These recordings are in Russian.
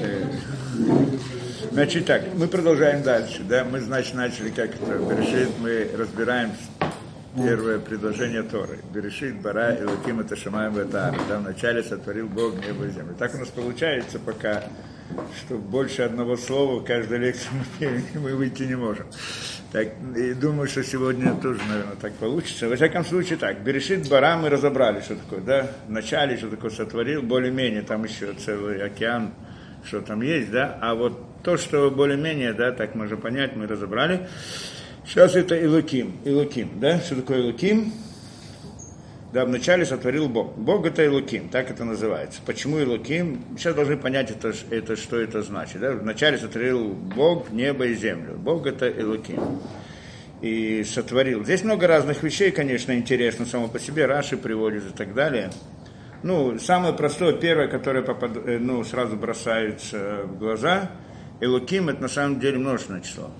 Э, значит так, мы продолжаем дальше, да, мы, значит, начали как это, Берешит, мы разбираем первое предложение Торы. Берешит, Бара, Илаким, это Шамаем, это Да, вначале сотворил Бог небо и землю. Так у нас получается пока, что больше одного слова в каждой лекции мы, мы выйти не можем. Так, и думаю, что сегодня тоже, наверное, так получится. Во всяком случае, так, Берешит Бара мы разобрали, что такое, да, вначале, что такое сотворил, более-менее, там еще целый океан, что там есть, да, а вот то, что более-менее, да, так можно понять, мы разобрали. Сейчас это Илуким, Илуким, да, что такое Илуким? Да, вначале сотворил Бог. Бог это Илуким, так это называется. Почему Илуким? Сейчас должны понять, это, это, что это значит. Да? Вначале сотворил Бог небо и землю. Бог это Илуким. И сотворил. Здесь много разных вещей, конечно, интересно само по себе. Раши приводит и так далее. Ну, самое простое, первое, которое попад... Э, ну, сразу бросается в глаза, Элуким это на самом деле множественное число.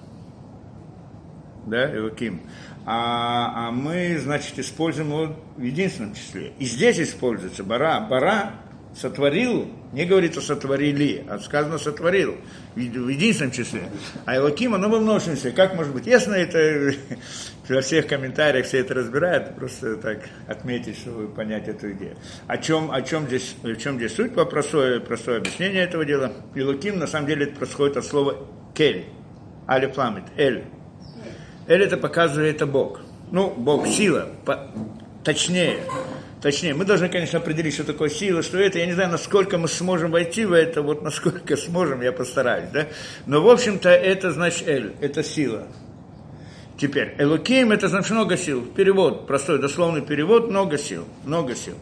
Да, Элуким а, а мы, значит, используем его в единственном числе. И здесь используется бара. Бара сотворил, не говорится сотворили, а сказано сотворил в единственном числе. А Элоким, оно во множественном числе. Как может быть? Ясно, это во всех комментариях все это разбирают, просто так отметить, чтобы понять эту идею. О чем, о чем, здесь, о чем здесь суть? Простое, простое объяснение этого дела. Элоким, на самом деле, это происходит от слова кель, алифламит, эль. Эль это показывает это Бог. Ну, Бог, сила, по, точнее. Точнее, мы должны, конечно, определить, что такое сила, что это. Я не знаю, насколько мы сможем войти в это, вот насколько сможем, я постараюсь, да. Но, в общем-то, это значит Эль, это сила. Теперь, Элоким это значит много сил. Перевод, простой, дословный перевод, много сил. Много сил.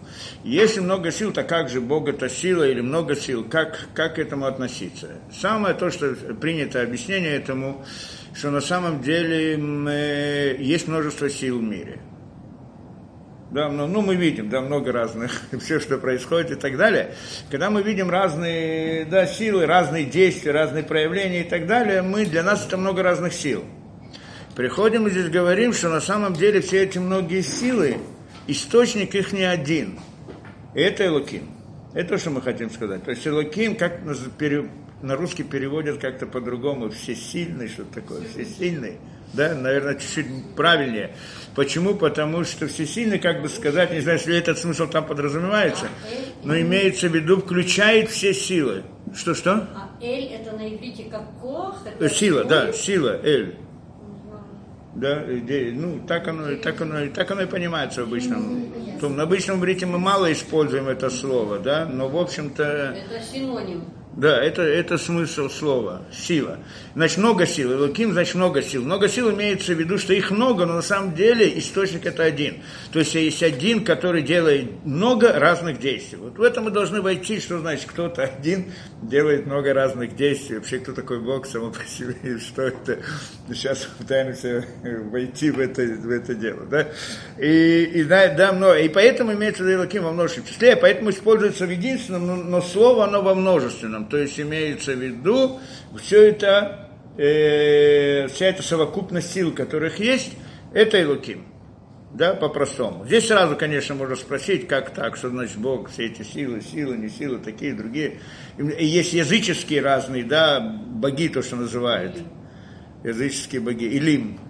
Если много сил, то как же Бог это сила или много сил? Как, как к этому относиться? Самое то, что принято объяснение этому, что на самом деле мы, есть множество сил в мире. Да, ну, ну, мы видим, да, много разных, все, что происходит и так далее. Когда мы видим разные, да, силы, разные действия, разные проявления и так далее, мы, для нас это много разных сил. Приходим и здесь говорим, что на самом деле все эти многие силы, источник их не один. И это Элоким. Это то, что мы хотим сказать. То есть Элоким, как на русский переводят как-то по-другому, все сильные, что такое, все сильные, да, наверное, чуть-чуть правильнее. Почему? Потому что все сильные, как бы сказать, не знаю, если этот смысл там подразумевается, но имеется в виду, включает все силы. Что-что? А Эль это на иврите как кох? Сила, да, сила, Эль. Да, ну, так оно, так оно, так оно и понимается в обычном. В обычном иврите мы мало используем это слово, да, но в общем-то... Это синоним. Да, это, это смысл слова, сила. Значит, много сил. Элоким, значит, много сил. Много сил имеется в виду, что их много, но на самом деле источник это один. То есть есть один, который делает много разных действий. Вот в этом мы должны войти, что значит кто-то один делает много разных действий. Вообще, кто такой Бог само по себе, что это. Сейчас пытаемся войти в это, в это дело. Да? И, и да, да, много. И поэтому имеется в виду Элоким во множественном числе, поэтому используется в единственном, но, но слово оно во множественном то есть имеется в виду все это, э, вся эта совокупность сил, которых есть, это Илуким. Да, по-простому. Здесь сразу, конечно, можно спросить, как так, что значит Бог, все эти силы, силы, не силы, такие, другие. И есть языческие разные, да, боги, то, что называют. Языческие боги. Илим,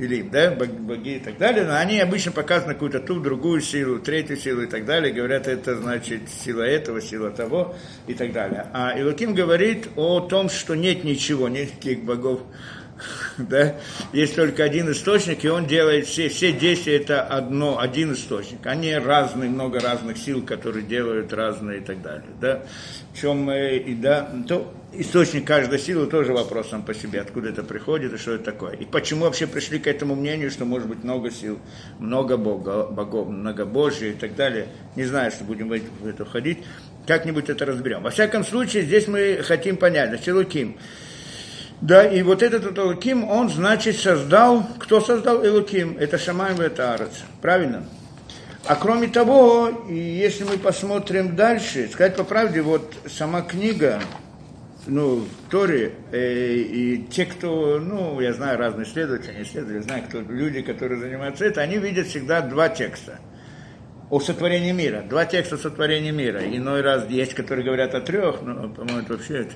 или да, боги и так далее, но они обычно показывают какую-то ту, другую силу, третью силу и так далее, говорят, это значит сила этого, сила того и так далее. А Илуким говорит о том, что нет ничего, никаких богов, да, есть только один источник, и он делает все, все действия, это одно, один источник. Они разные, много разных сил, которые делают разные и так далее, да. В чем мы, и да, то источник каждой силы тоже вопрос сам по себе, откуда это приходит и что это такое. И почему вообще пришли к этому мнению, что может быть много сил, много Бога, богов, много Божьих и так далее. Не знаю, что будем в это входить. Как-нибудь это разберем. Во всяком случае, здесь мы хотим понять, значит, Луким. Да, и вот этот Элуким, он, значит, создал, кто создал Элуким? Это Шамаем это Арец. Правильно? А кроме того, если мы посмотрим дальше, сказать по правде, вот сама книга, ну, в Торе, э, и те, кто, ну, я знаю, разные исследователи, исследователи, знаю, кто, люди, которые занимаются этим, они видят всегда два текста. о сотворении мира. Два текста сотворения мира. Иной раз есть, которые говорят о трех, но, по-моему, это вообще это.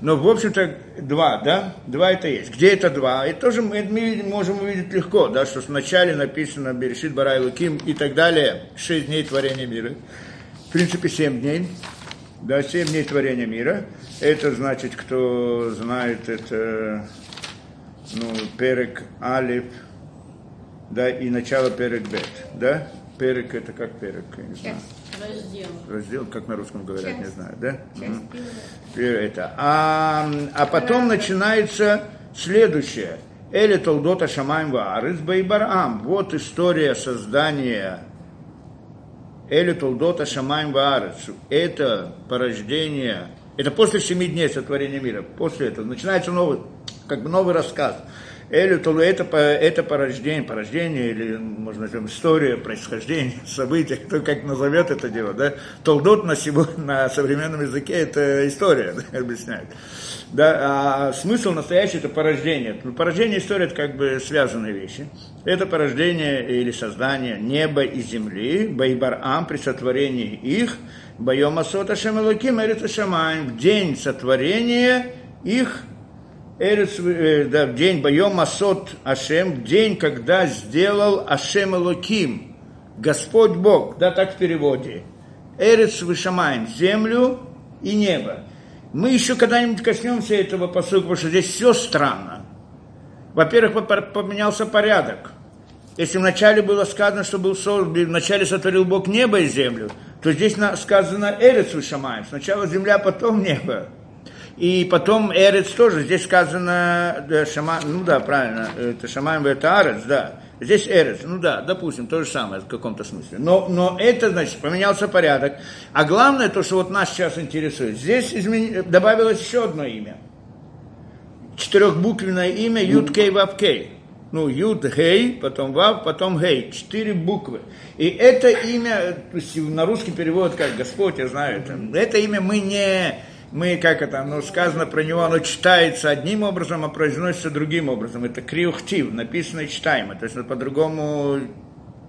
Но, в общем-то, два, да? Два это есть. Где это два? И тоже мы, мы можем увидеть легко, да, что вначале написано Берешит, Барай, Луким и так далее. Шесть дней творения мира. В принципе, семь дней. Да, семь дней творения мира. Это значит, кто знает, это, ну, Перек Алиф, да, и начало Перек Бет, да? Перек это как перек, я не знаю. Раздел. Раздел, как на русском говорят, не Часть. знаю, да? Часть. Это. А, а потом начинается следующее. Эли Толдота Шамаем Ваарис Байбарам. Вот история создания Эли Толдота Шамаем Ваарис. Это порождение, это после семи дней сотворения мира. После этого начинается новый, как бы новый рассказ. Элю Толу это, по- это порождение, порождение или, можно сказать, история, происхождение, события, кто как назовет это дело, да. Толдот на, сегодня, на современном языке это история, да, объясняют. Да, а смысл настоящий это порождение. Ну, порождение и история это как бы связанные вещи. Это порождение или создание неба и земли, Байбарам при сотворении их, Байома Сота Шамалуким Эрица Шамаем, в день сотворения их да, в день Байом Масот Ашем, день, когда сделал Ашем Элоким, Господь Бог, да, так в переводе. Эрец Вышамаем, землю и небо. Мы еще когда-нибудь коснемся этого посылка, потому что здесь все странно. Во-первых, поменялся порядок. Если вначале было сказано, что был создан, вначале сотворил Бог небо и землю, то здесь сказано Эрец Вышамаем. Сначала земля, потом небо. И потом Эрец тоже, здесь сказано, да, шама, ну да, правильно, это Шамаем это Арец, да. Здесь Эрец, ну да, допустим, то же самое в каком-то смысле. Но, но это, значит, поменялся порядок. А главное, то, что вот нас сейчас интересует, здесь измен... добавилось еще одно имя. Четырехбуквенное имя Юд Кей Вав Кей. Ну, Юд Гей, потом Вав, потом Гей. Четыре буквы. И это имя, то есть на русский перевод как Господь, я знаю, это, это имя мы не, мы, как это, ну, сказано про него, оно читается одним образом, а произносится другим образом. Это криухтив, написано и читаемо, то есть по-другому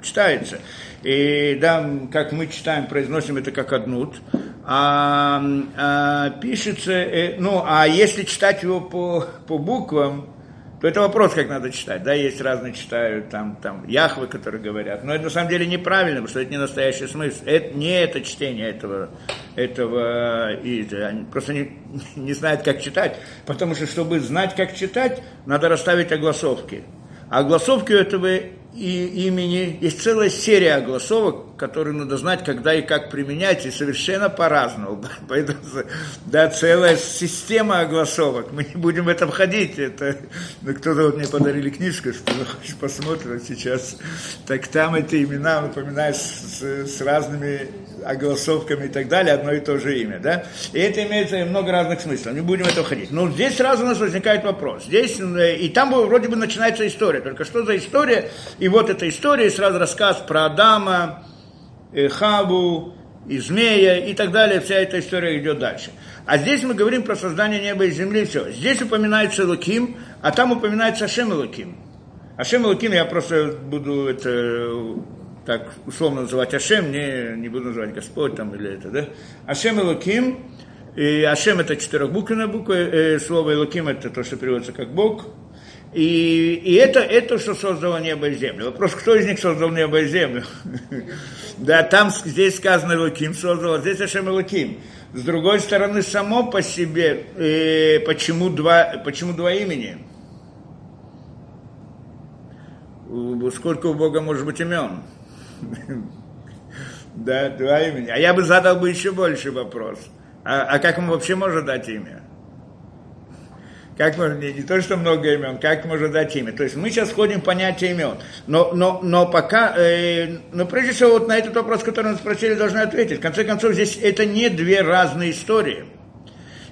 читается. И да, как мы читаем, произносим это как однут. А, а пишется, э, ну, а если читать его по, по буквам, то это вопрос, как надо читать. Да, есть разные читают, там, там, Яхвы, которые говорят. Но это на самом деле неправильно, потому что это не настоящий смысл. Это не это чтение этого, этого и они просто не, не знают, как читать. Потому что, чтобы знать, как читать, надо расставить огласовки. А огласовки у этого и имени есть целая серия огласовок, которые надо знать, когда и как применять, и совершенно по-разному. Поэтому, да, целая система огласовок. Мы не будем в этом ходить. Это, ну, кто-то вот мне подарили книжку, что захочешь посмотреть сейчас. Так там эти имена напоминают с, с, с разными огласовками и так далее, одно и то же имя, да? И это имеет много разных смыслов, не будем в это входить. Но здесь сразу у нас возникает вопрос. Здесь, э, и там вроде бы начинается история, только что за история? И вот эта история, и сразу рассказ про Адама, Хаву, и змея, и так далее, вся эта история идет дальше. А здесь мы говорим про создание неба и земли, все. Здесь упоминается Луким, а там упоминается Ашем Луким. Ашем Луким я просто буду это так условно называть Ашем, не, не буду называть Господь там или это, да? Ашем Элоким, и Ашем это четырехбуквенная буква, э, слово Элоким это то, что переводится как Бог, и, и это, это, что создало небо и землю. Вопрос, кто из них создал небо и землю? Да, там здесь сказано Элоким создал, а здесь Ашем Элоким. С другой стороны, само по себе, э, почему, два, почему два имени? Сколько у Бога может быть имен? Да, два имени. А я бы задал бы еще больше вопрос. А, а как ему вообще можно дать имя? Как можно, не, то, что много имен, как можно дать имя. То есть мы сейчас входим в понятие имен. Но, но, но пока, э, но прежде всего вот на этот вопрос, который нас спросили, должны ответить. В конце концов, здесь это не две разные истории.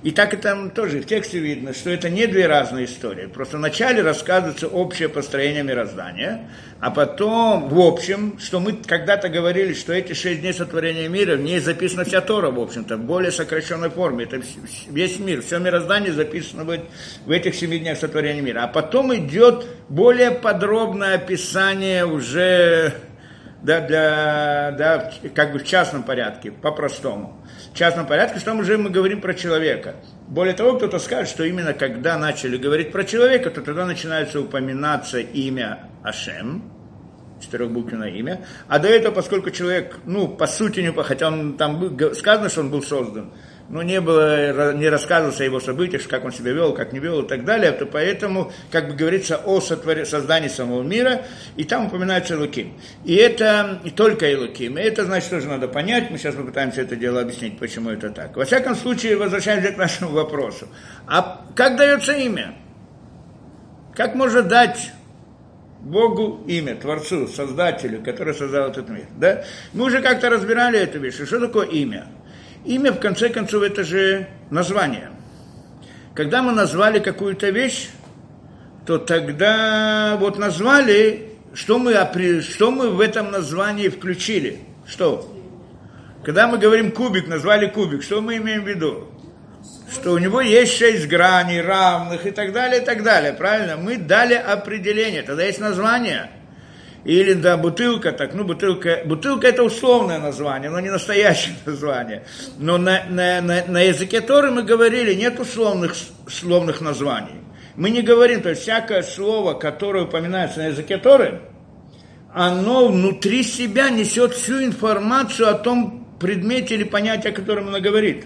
И так и там тоже в тексте видно, что это не две разные истории. Просто вначале рассказывается общее построение мироздания, а потом, в общем, что мы когда-то говорили, что эти шесть дней сотворения мира, в ней записана вся Тора, в общем-то, в более сокращенной форме. Это весь мир, все мироздание записано в, в этих семи днях сотворения мира. А потом идет более подробное описание уже да, для, да, как бы в частном порядке, по-простому. Частном порядке, что мы уже мы говорим про человека. Более того, кто-то скажет, что именно когда начали говорить про человека, то тогда начинается упоминаться имя Ашем, четырехбуквенное имя. А до этого, поскольку человек, ну, по сути, не, хотя он там сказано, что он был создан, но не было, не рассказывалось о его событиях, как он себя вел, как не вел и так далее, то поэтому, как бы говорится, о сотворе, создании самого мира, и там упоминается Элуким. И это не только Элуким, и это значит, тоже надо понять, мы сейчас попытаемся это дело объяснить, почему это так. Во всяком случае, возвращаемся к нашему вопросу. А как дается имя? Как можно дать Богу имя, Творцу, Создателю, который создал этот мир. Да? Мы уже как-то разбирали эту вещь. Что такое имя? Имя, в конце концов, это же название. Когда мы назвали какую-то вещь, то тогда вот назвали, что мы, что мы в этом названии включили. Что? Когда мы говорим кубик, назвали кубик, что мы имеем в виду? что у него есть шесть граней равных и так далее, и так далее, правильно? Мы дали определение, тогда есть название. Или, да, бутылка, так, ну, бутылка, бутылка это условное название, но не настоящее название. Но на, на, на, на языке Торы мы говорили, нет условных, условных названий. Мы не говорим, то есть всякое слово, которое упоминается на языке Торы, оно внутри себя несет всю информацию о том предмете или понятии, о котором оно говорит.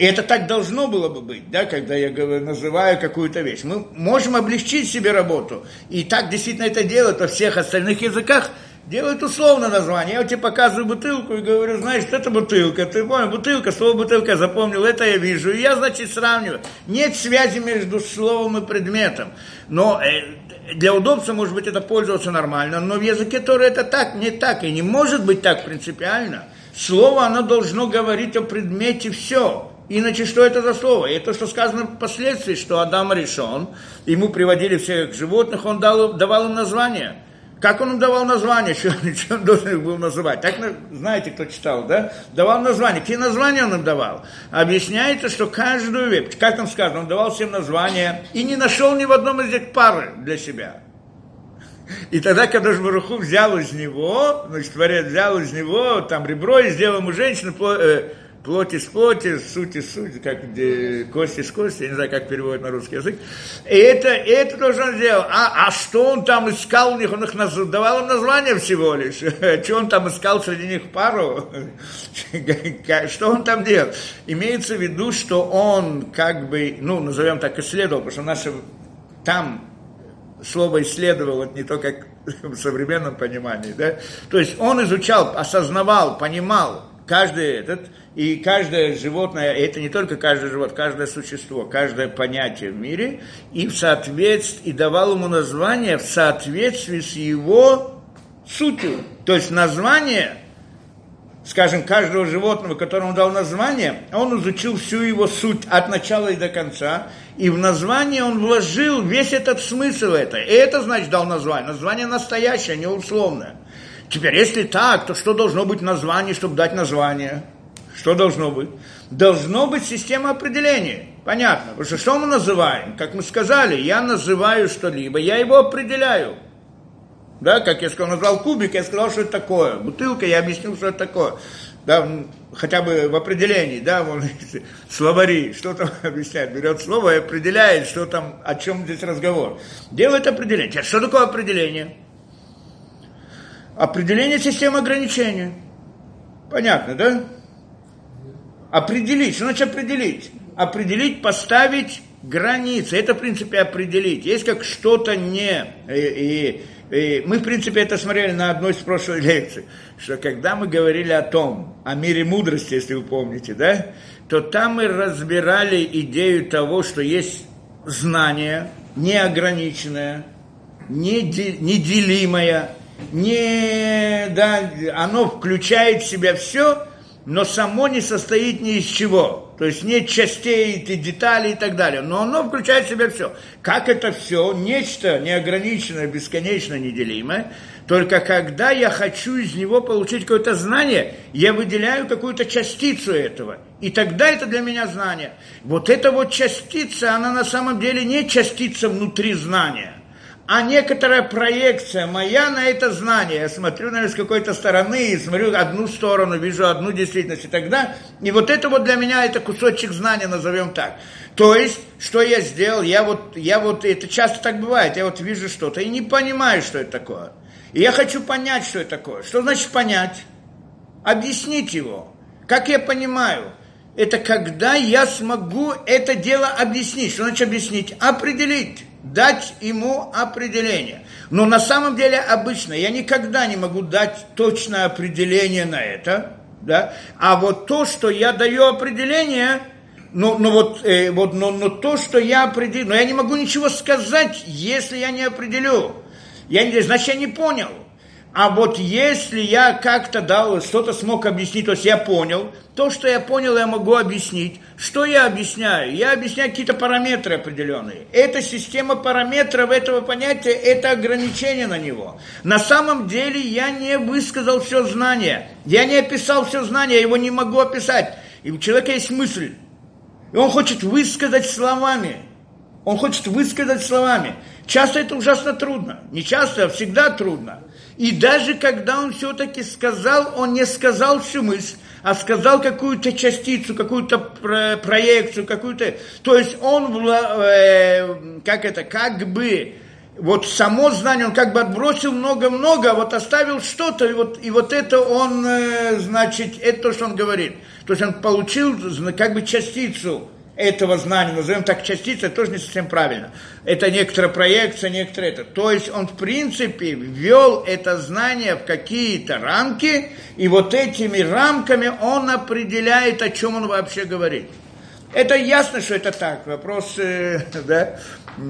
И это так должно было бы быть, да, когда я говорю, называю какую-то вещь. Мы можем облегчить себе работу. И так действительно это делают во всех остальных языках. Делают условно название. Я тебе показываю бутылку и говорю, знаешь, это бутылка. Ты понял, бутылка, слово бутылка, запомнил, это я вижу. И я, значит, сравниваю. Нет связи между словом и предметом. Но э, для удобства, может быть, это пользоваться нормально. Но в языке тоже это так, не так. И не может быть так принципиально. Слово, оно должно говорить о предмете все. Иначе что это за слово? Это, что сказано впоследствии, что Адам решен, ему приводили всех животных, он дал, давал им название. Как он им давал название, что он должен их был называть? Так, знаете, кто читал, да? Давал название. Какие названия он им давал? Объясняется, что каждую вещь, как там сказано, он давал всем названия и не нашел ни в одном из этих пары для себя. И тогда, когда Жбаруху взял из него, значит, Творец взял из него, там ребро и сделал ему женщину, э, плоть из плоти, суть из сути, как где, кость из кости, я не знаю, как переводят на русский язык. И это, это тоже он сделал. А, а что он там искал у них? Он их наз... давал им название всего лишь. Что он там искал среди них пару? Что он там делал? Имеется в виду, что он как бы, ну, назовем так, исследовал, потому что наше там слово исследовал, это не то, как в современном понимании, да? То есть он изучал, осознавал, понимал каждый этот, и каждое животное, это не только каждое животное, каждое существо, каждое понятие в мире, и в соответствии, и давал ему название в соответствии с его сутью. То есть название, скажем, каждого животного, которому дал название, он изучил всю его суть от начала и до конца, и в название он вложил весь этот смысл это. И это значит дал название. Название настоящее, не условное. Теперь, если так, то что должно быть название, чтобы дать название? Что должно быть? Должно быть система определения. Понятно. Потому что что мы называем? Как мы сказали, я называю что-либо, я его определяю. Да, как я сказал, назвал кубик, я сказал, что это такое. Бутылка, я объяснил, что это такое. Да, хотя бы в определении, да, вон, словари, что там объясняет, берет слово и определяет, что там, о чем здесь разговор. Делает определение. Теперь, что такое определение? Определение системы ограничения. Понятно, да? Определить. Что значит определить? Определить, поставить границы. Это, в принципе, определить. Есть как что-то не... И, и, и мы, в принципе, это смотрели на одной из прошлых лекций, что когда мы говорили о том, о мире мудрости, если вы помните, да, то там мы разбирали идею того, что есть знание неограниченное, неделимое, не, да, оно включает в себя все, но само не состоит ни из чего. То есть нет частей, и деталей и так далее. Но оно включает в себя все. Как это все? Нечто неограниченное, бесконечно неделимое. Только когда я хочу из него получить какое-то знание, я выделяю какую-то частицу этого. И тогда это для меня знание. Вот эта вот частица, она на самом деле не частица внутри знания а некоторая проекция моя на это знание. Я смотрю, наверное, с какой-то стороны, и смотрю одну сторону, вижу одну действительность и тогда. И вот это вот для меня, это кусочек знания, назовем так. То есть, что я сделал, я вот, я вот, это часто так бывает, я вот вижу что-то и не понимаю, что это такое. И я хочу понять, что это такое. Что значит понять? Объяснить его. Как я понимаю? Это когда я смогу это дело объяснить. Что значит объяснить? Определить дать ему определение. Но на самом деле обычно я никогда не могу дать точное определение на это, да? а вот то, что я даю определение, ну, ну вот, э, вот но, но то, что я определю, но я не могу ничего сказать, если я не определю. Я не, значит, я не понял. А вот если я как-то дал, что-то смог объяснить, то есть я понял, то, что я понял, я могу объяснить. Что я объясняю? Я объясняю какие-то параметры определенные. Эта система параметров этого понятия, это ограничение на него. На самом деле я не высказал все знание. Я не описал все знание, я его не могу описать. И у человека есть мысль. И он хочет высказать словами. Он хочет высказать словами. Часто это ужасно трудно. Не часто, а всегда трудно. И даже когда он все-таки сказал, он не сказал всю мысль, а сказал какую-то частицу, какую-то проекцию, какую-то... То есть он, э, как это, как бы, вот само знание, он как бы отбросил много-много, а вот оставил что-то, и вот, и вот это он, э, значит, это то, что он говорит. То есть он получил как бы частицу этого знания, назовем так частица, тоже не совсем правильно. Это некоторая проекция, некоторая это. То есть он, в принципе, ввел это знание в какие-то рамки, и вот этими рамками он определяет, о чем он вообще говорит. Это ясно, что это так. Вопрос, э, да,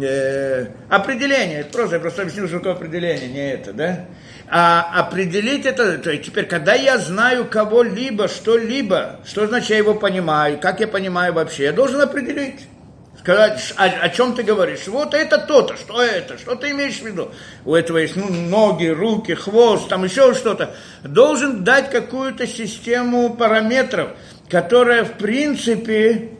э, определение. Просто, я просто объяснил, что такое определение, не это, да. А определить это, то есть теперь, когда я знаю кого-либо, что-либо, что значит я его понимаю, как я понимаю вообще, я должен определить. Сказать, о, о чем ты говоришь? Вот это то-то, что это, что ты имеешь в виду? У этого есть ну, ноги, руки, хвост, там еще что-то. Должен дать какую-то систему параметров, которая в принципе,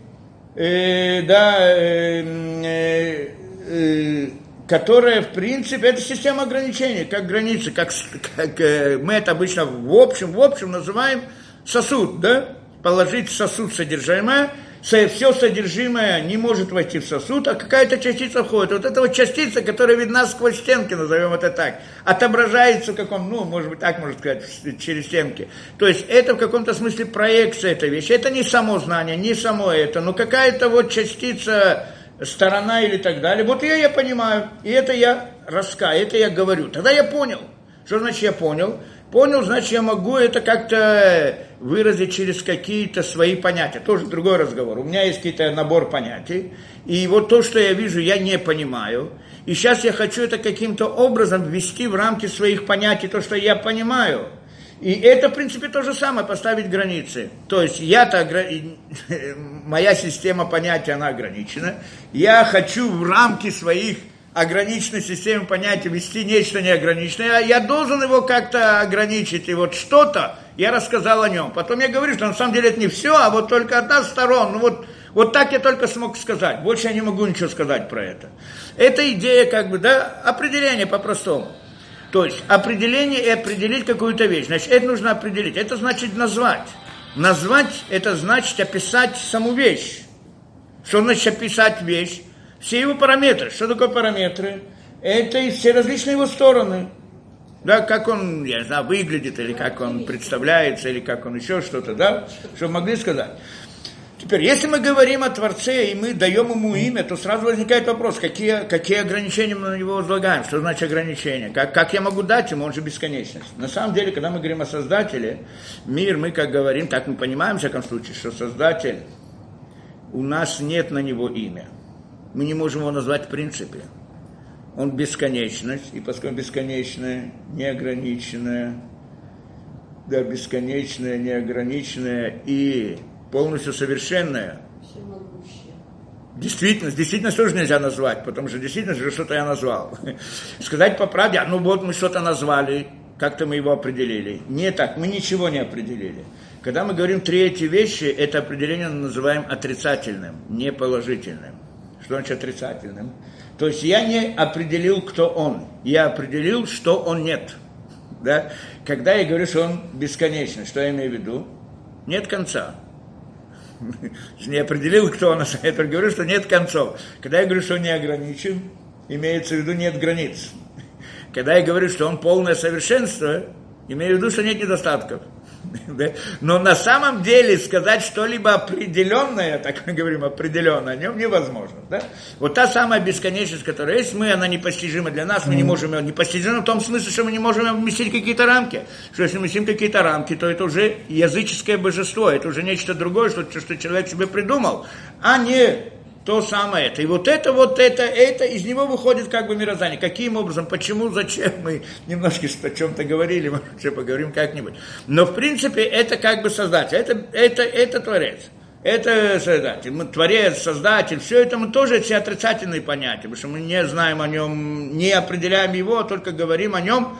э, да, э, э, э которая, в принципе, это система ограничений, как границы, как, как э, мы это обычно в общем, в общем называем сосуд, да? Положить сосуд содержимое, все содержимое не может войти в сосуд, а какая-то частица входит. Вот эта вот частица, которая видна сквозь стенки, назовем это так, отображается в каком, ну, может быть, так можно сказать, через стенки. То есть это в каком-то смысле проекция этой вещи. Это не само знание, не само это, но какая-то вот частица сторона или так далее. Вот я, я понимаю, и это я раскаю, это я говорю. Тогда я понял. Что значит я понял? Понял, значит, я могу это как-то выразить через какие-то свои понятия. Тоже другой разговор. У меня есть какие-то набор понятий. И вот то, что я вижу, я не понимаю. И сейчас я хочу это каким-то образом ввести в рамки своих понятий, то, что я понимаю – и это, в принципе, то же самое, поставить границы. То есть я-то, моя система понятия, она ограничена. Я хочу в рамки своих ограниченной системы понятия вести нечто неограниченное. Я должен его как-то ограничить. И вот что-то я рассказал о нем. Потом я говорю, что на самом деле это не все, а вот только одна сторона. Ну вот, вот так я только смог сказать. Больше я не могу ничего сказать про это. Это идея, как бы, да, определение по-простому. То есть определение и определить какую-то вещь. Значит, это нужно определить. Это значит назвать. Назвать – это значит описать саму вещь. Что значит описать вещь? Все его параметры. Что такое параметры? Это и все различные его стороны. Да, как он, я не знаю, выглядит, или как он представляется, или как он еще что-то, да, чтобы могли сказать. Теперь, если мы говорим о Творце, и мы даем ему имя, то сразу возникает вопрос, какие, какие ограничения мы на него возлагаем, что значит ограничения, как, как я могу дать ему, он же бесконечность. На самом деле, когда мы говорим о Создателе, мир, мы как говорим, так мы понимаем, в всяком случае, что Создатель, у нас нет на него имя. Мы не можем его назвать в принципе. Он бесконечность, и поскольку бесконечное, неограниченное, да, бесконечное, неограниченное и полностью совершенная. Действительность, действительность тоже нельзя назвать, потому что действительность же что-то я назвал. Сказать по правде, а ну вот мы что-то назвали, как-то мы его определили. Не так, мы ничего не определили. Когда мы говорим три эти вещи, это определение называем отрицательным, не положительным. Что значит отрицательным? То есть я не определил, кто он. Я определил, что он нет. Да? Когда я говорю, что он бесконечный, что я имею в виду? Нет конца. Не определил, кто он, я только говорю, что нет концов. Когда я говорю, что он не ограничен, имеется в виду нет границ. Когда я говорю, что он полное совершенство, имею в виду, что нет недостатков. Но на самом деле сказать что-либо определенное, так мы говорим, определенное, о нем невозможно. Да? Вот та самая бесконечность, которая есть, мы, она непостижима для нас, мы не можем ее, непостижима в том смысле, что мы не можем вместить какие-то рамки. Что если мы вместим какие-то рамки, то это уже языческое божество, это уже нечто другое, что, что человек себе придумал, а не то самое это. И вот это, вот это, это, из него выходит как бы мироздание. Каким образом, почему, зачем, мы немножко о чем-то говорили, мы еще поговорим как-нибудь. Но, в принципе, это как бы создатель, это, это, это Творец. Это создатель, мы, творец, создатель, все это мы тоже все отрицательные понятия, потому что мы не знаем о нем, не определяем его, а только говорим о нем,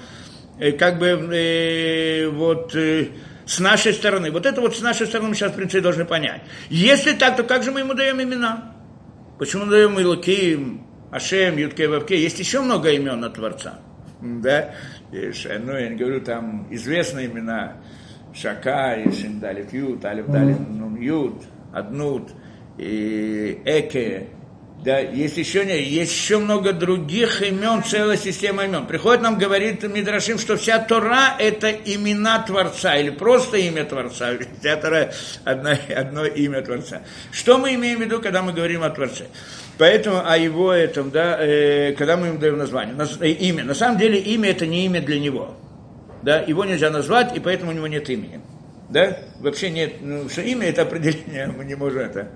э, как бы э, вот э, с нашей стороны. Вот это вот с нашей стороны мы сейчас, в принципе, должны понять. Если так, то как же мы ему даем имена? Почему даем Илуким, Ашем, Ютке, Вавке? Есть еще много имен от Творца. Да? Есть, ну, я не говорю, там известные имена. Шака, Шиндалит Ют, Алиф Далит Нун Ют, Аднут, и Эке, да, есть еще, есть еще много других имен, целая система имен. Приходит нам, говорит Мидрашим, что вся Тора – это имена Творца, или просто имя Творца. Вся Тора – одно, одно имя Творца. Что мы имеем в виду, когда мы говорим о Творце? Поэтому о его этом, да, э, когда мы ему даем название, наз, э, имя. На самом деле имя – это не имя для него. Да, его нельзя назвать, и поэтому у него нет имени. Да? Вообще нет, ну, что имя это определение, мы не можем это.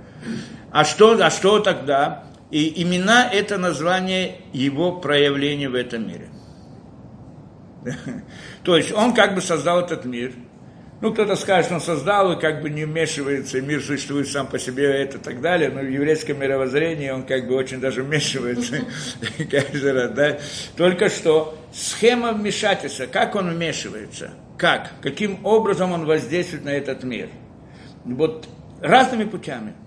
А что, а что тогда? И имена – это название его проявления в этом мире. То есть он как бы создал этот мир. Ну, кто-то скажет, он создал и как бы не вмешивается, и мир существует сам по себе, это так далее. Но в еврейском мировоззрении он как бы очень даже вмешивается каждый раз, да. Только что схема вмешательства, как он вмешивается, как, каким образом он воздействует на этот мир. Вот разными путями –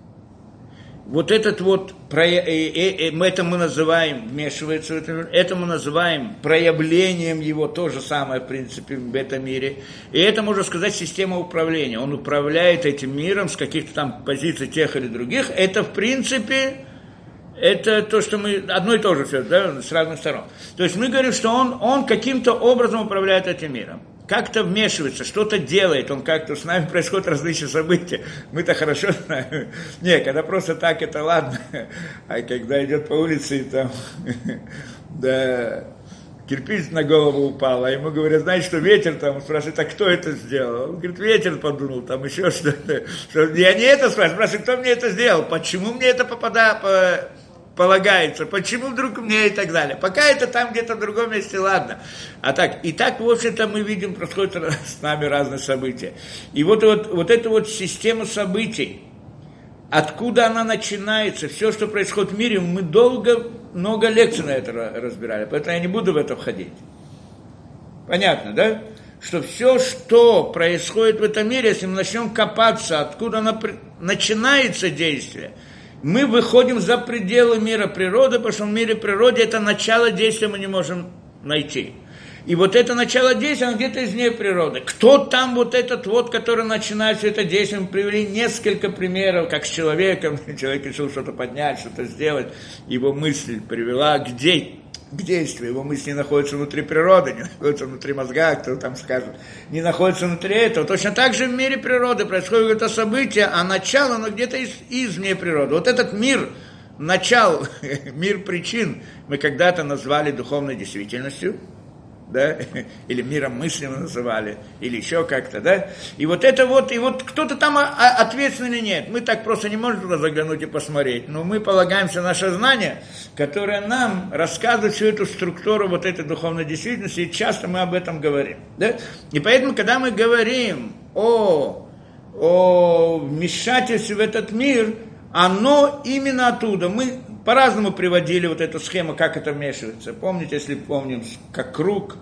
вот этот вот, мы это мы называем, вмешивается это мы называем проявлением его, то же самое, в принципе, в этом мире. И это, можно сказать, система управления. Он управляет этим миром с каких-то там позиций тех или других. Это, в принципе, это то, что мы, одно и то же все, да, с разных сторон. То есть мы говорим, что он, он каким-то образом управляет этим миром как-то вмешивается, что-то делает, он как-то с нами происходят различные события. Мы-то хорошо знаем. Не, когда просто так, это ладно. А когда идет по улице и там, да, кирпич на голову упал, а ему говорят, знаете, что ветер там, он спрашивает, а кто это сделал? Он говорит, ветер подумал, там еще что-то. Я не это спрашиваю, спрашиваю, кто мне это сделал, почему мне это попадает, полагается, почему вдруг мне и так далее. Пока это там где-то в другом месте, ладно. А так, и так, в общем-то, мы видим, происходят с нами разные события. И вот, вот, вот эта вот система событий, откуда она начинается, все, что происходит в мире, мы долго, много лекций на это разбирали, поэтому я не буду в это входить. Понятно, да? Что все, что происходит в этом мире, если мы начнем копаться, откуда оно начинается действие – мы выходим за пределы мира природы, потому что в мире природы это начало действия мы не можем найти. И вот это начало действия, оно где-то из вне природы. Кто там вот этот вот, который начинает все это действие, мы привели несколько примеров, как с человеком, человек решил что-то поднять, что-то сделать, его мысль привела к, де- к действию, его мысли находятся внутри природы, не находятся внутри мозга, кто там скажет, не находятся внутри этого. Точно так же в мире природы происходит это событие, а начало, оно где-то из, извне природы. Вот этот мир, начал, мир причин, мы когда-то назвали духовной действительностью – да, или миром мысли мы называли, или еще как-то, да, и вот это вот, и вот кто-то там а, а, ответственный нет, мы так просто не можем туда заглянуть и посмотреть, но мы полагаемся на наше знание, которое нам рассказывает всю эту структуру вот этой духовной действительности, и часто мы об этом говорим, да, и поэтому, когда мы говорим о, о вмешательстве в этот мир, оно именно оттуда, мы по-разному приводили вот эту схему, как это вмешивается. Помните, если помним, как круг,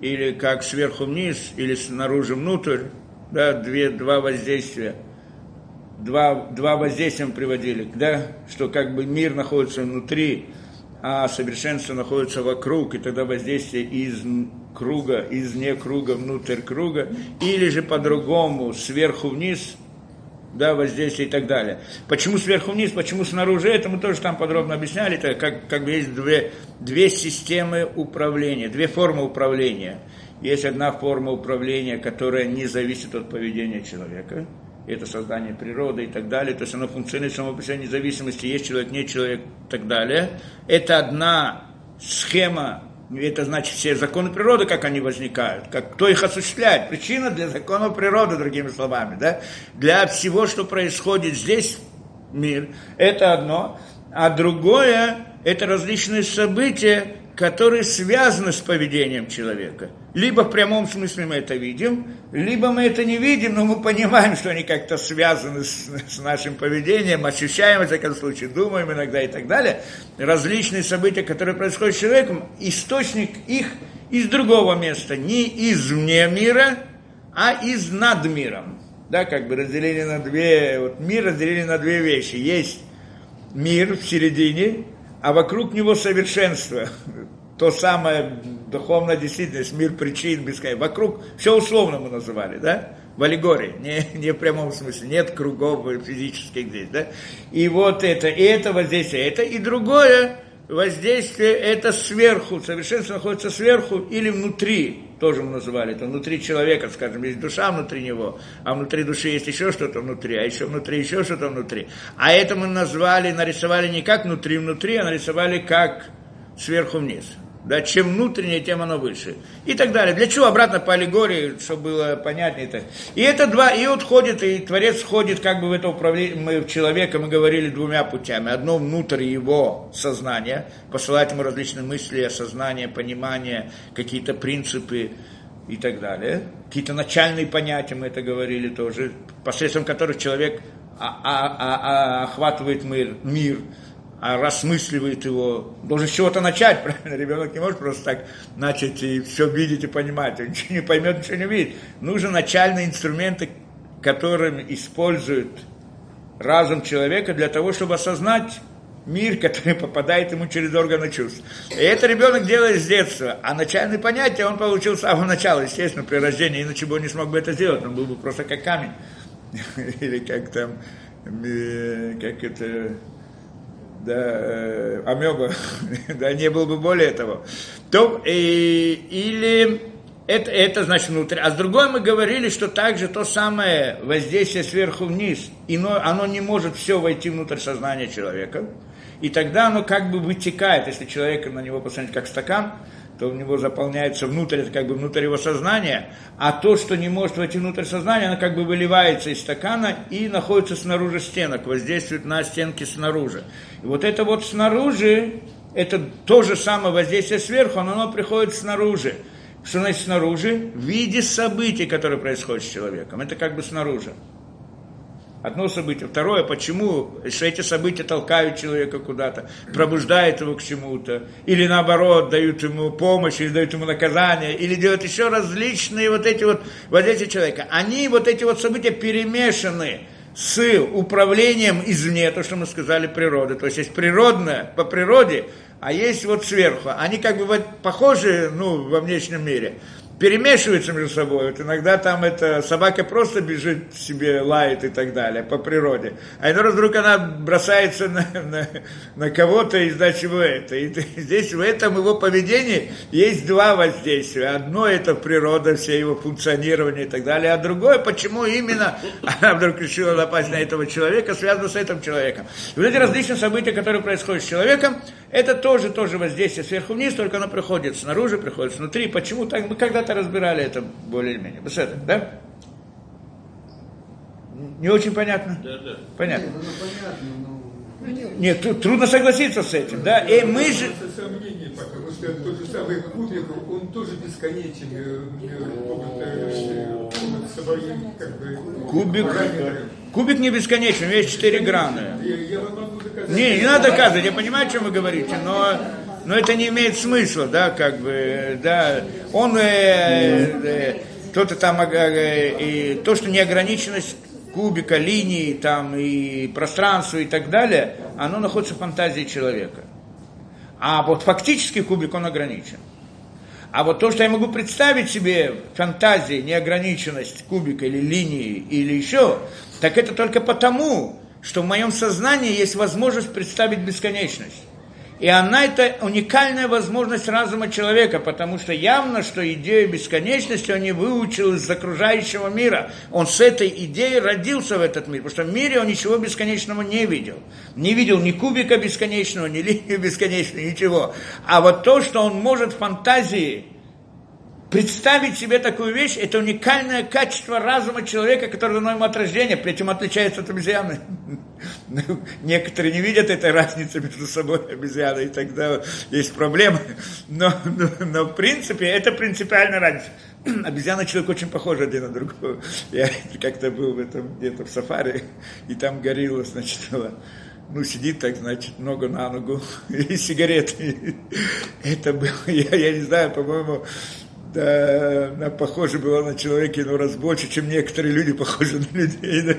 или как сверху вниз, или снаружи внутрь, да, две, два воздействия. Два, два воздействия мы приводили, да, что как бы мир находится внутри, а совершенство находится вокруг, и тогда воздействие из круга, из не круга внутрь круга, или же по-другому, сверху вниз, да, воздействие и так далее. Почему сверху вниз, почему снаружи, это мы тоже там подробно объясняли, это как, как бы есть две, две системы управления, две формы управления. Есть одна форма управления, которая не зависит от поведения человека, это создание природы и так далее, то есть оно функционирует само по себе независимости, есть человек, нет человек и так далее. Это одна схема это значит все законы природы, как они возникают, как, кто их осуществляет. Причина для законов природы, другими словами, да? для всего, что происходит здесь, мир, это одно, а другое, это различные события, которые связаны с поведением человека. Либо в прямом смысле мы это видим, либо мы это не видим, но мы понимаем, что они как-то связаны с, с нашим поведением, ощущаем, в всяком случае, думаем иногда и так далее. Различные события, которые происходят с человеком, источник их из другого места, не извне мира, а из над миром. Да, как бы разделение на две, вот мир разделили на две вещи. Есть мир в середине, а вокруг него совершенство. То самое духовная действительность, мир причин, бесконечный. Вокруг все условно мы называли, да? В аллегории, не, не в прямом смысле, нет кругов физических здесь, да? И вот это, и это воздействие, это и другое воздействие, это сверху, совершенство находится сверху или внутри, тоже мы называли это, внутри человека, скажем, есть душа внутри него, а внутри души есть еще что-то внутри, а еще внутри еще что-то внутри. А это мы назвали, нарисовали не как внутри-внутри, а нарисовали как сверху вниз. Да, чем внутреннее, тем оно выше. И так далее. Для чего? Обратно по аллегории, чтобы было понятнее. Это. И это два, и вот ходит, и Творец входит как бы в это управление, мы в человека, мы говорили двумя путями. Одно внутрь его сознания, посылать ему различные мысли, осознание, понимание, какие-то принципы и так далее. Какие-то начальные понятия, мы это говорили тоже, посредством которых человек а, а, а, охватывает мир, мир а рассмысливает его, должен с чего-то начать, правильно? Ребенок не может просто так начать и все видеть и понимать, он ничего не поймет, ничего не видит. Нужны начальные инструменты, которым использует разум человека для того, чтобы осознать мир, который попадает ему через органы чувств. И это ребенок делает с детства. А начальные понятия он получил с самого начала, естественно, при рождении, иначе бы он не смог бы это сделать, он был бы просто как камень. Или как там, э, как это, да, э, амеба, да, не было бы более того. То, и, или это, это значит внутрь. А с другой мы говорили, что также то самое воздействие сверху вниз, ино, оно не может все войти внутрь сознания человека. И тогда оно как бы вытекает, если человек на него посмотреть как стакан, то у него заполняется внутрь, это как бы внутрь его сознания, а то, что не может войти внутрь сознания, оно как бы выливается из стакана и находится снаружи стенок, воздействует на стенки снаружи. И вот это вот снаружи, это то же самое воздействие сверху, но оно приходит снаружи. Что значит снаружи? В виде событий, которые происходят с человеком. Это как бы снаружи. Одно событие. Второе, почему эти события толкают человека куда-то, пробуждают его к чему-то, или наоборот, дают ему помощь, или дают ему наказание, или делают еще различные вот эти вот воздействия человека. Они, вот эти вот события перемешаны с управлением извне, то, что мы сказали, природы. То есть есть природное по природе, а есть вот сверху. Они как бы похожи ну, во внешнем мире перемешиваются между собой. Вот иногда там эта собака просто бежит себе, лает и так далее по природе. А иной раз вдруг она бросается на, на, на кого-то из-за чего это. И здесь в этом его поведении есть два воздействия. Одно это природа, все его функционирование и так далее, а другое, почему именно она вдруг решила напасть на этого человека, связано с этим человеком. И вот эти различные события, которые происходят с человеком, это тоже, тоже воздействие сверху вниз, только оно приходит снаружи, приходит снутри. Почему так? Мы когда-то когда разбирали это более-менее. Беседа, да? Не очень понятно? Да, да. Понятно. Нет, ну, понятно но... Нет, тут трудно согласиться с этим, да? И мы же... Сомнение, потому что тот же самый кубик, он тоже бесконечен. Э, э, э, кубик, кубик не бесконечен, у него есть четыре грана. Не, не надо доказывать, я понимаю, о чем вы говорите, но но это не имеет смысла, да, как бы, да, он, э, э, кто-то там, э, и то, что неограниченность кубика, линии, там, и пространства и так далее, оно находится в фантазии человека. А вот фактически кубик, он ограничен. А вот то, что я могу представить себе фантазии, неограниченность кубика или линии или еще, так это только потому, что в моем сознании есть возможность представить бесконечность. И она это уникальная возможность разума человека, потому что явно, что идею бесконечности он не выучил из окружающего мира. Он с этой идеей родился в этот мир, потому что в мире он ничего бесконечного не видел. Не видел ни кубика бесконечного, ни линию бесконечную, ничего. А вот то, что он может в фантазии представить себе такую вещь, это уникальное качество разума человека, которое дано ему от рождения, при этом отличается от обезьяны. Некоторые не видят этой разницы между собой обезьяны, и тогда есть проблемы. Но, но, но в принципе это принципиальная разница. Обезьяна и человек очень похожи один на другого. Я как-то был в этом где-то в сафари, и там горилла, значит, ну, сидит так, значит, ногу на ногу, и сигареты. Это было, я, я не знаю, по-моему, да, она похожа была на человека, но раз больше, чем некоторые люди похожи на людей. Да.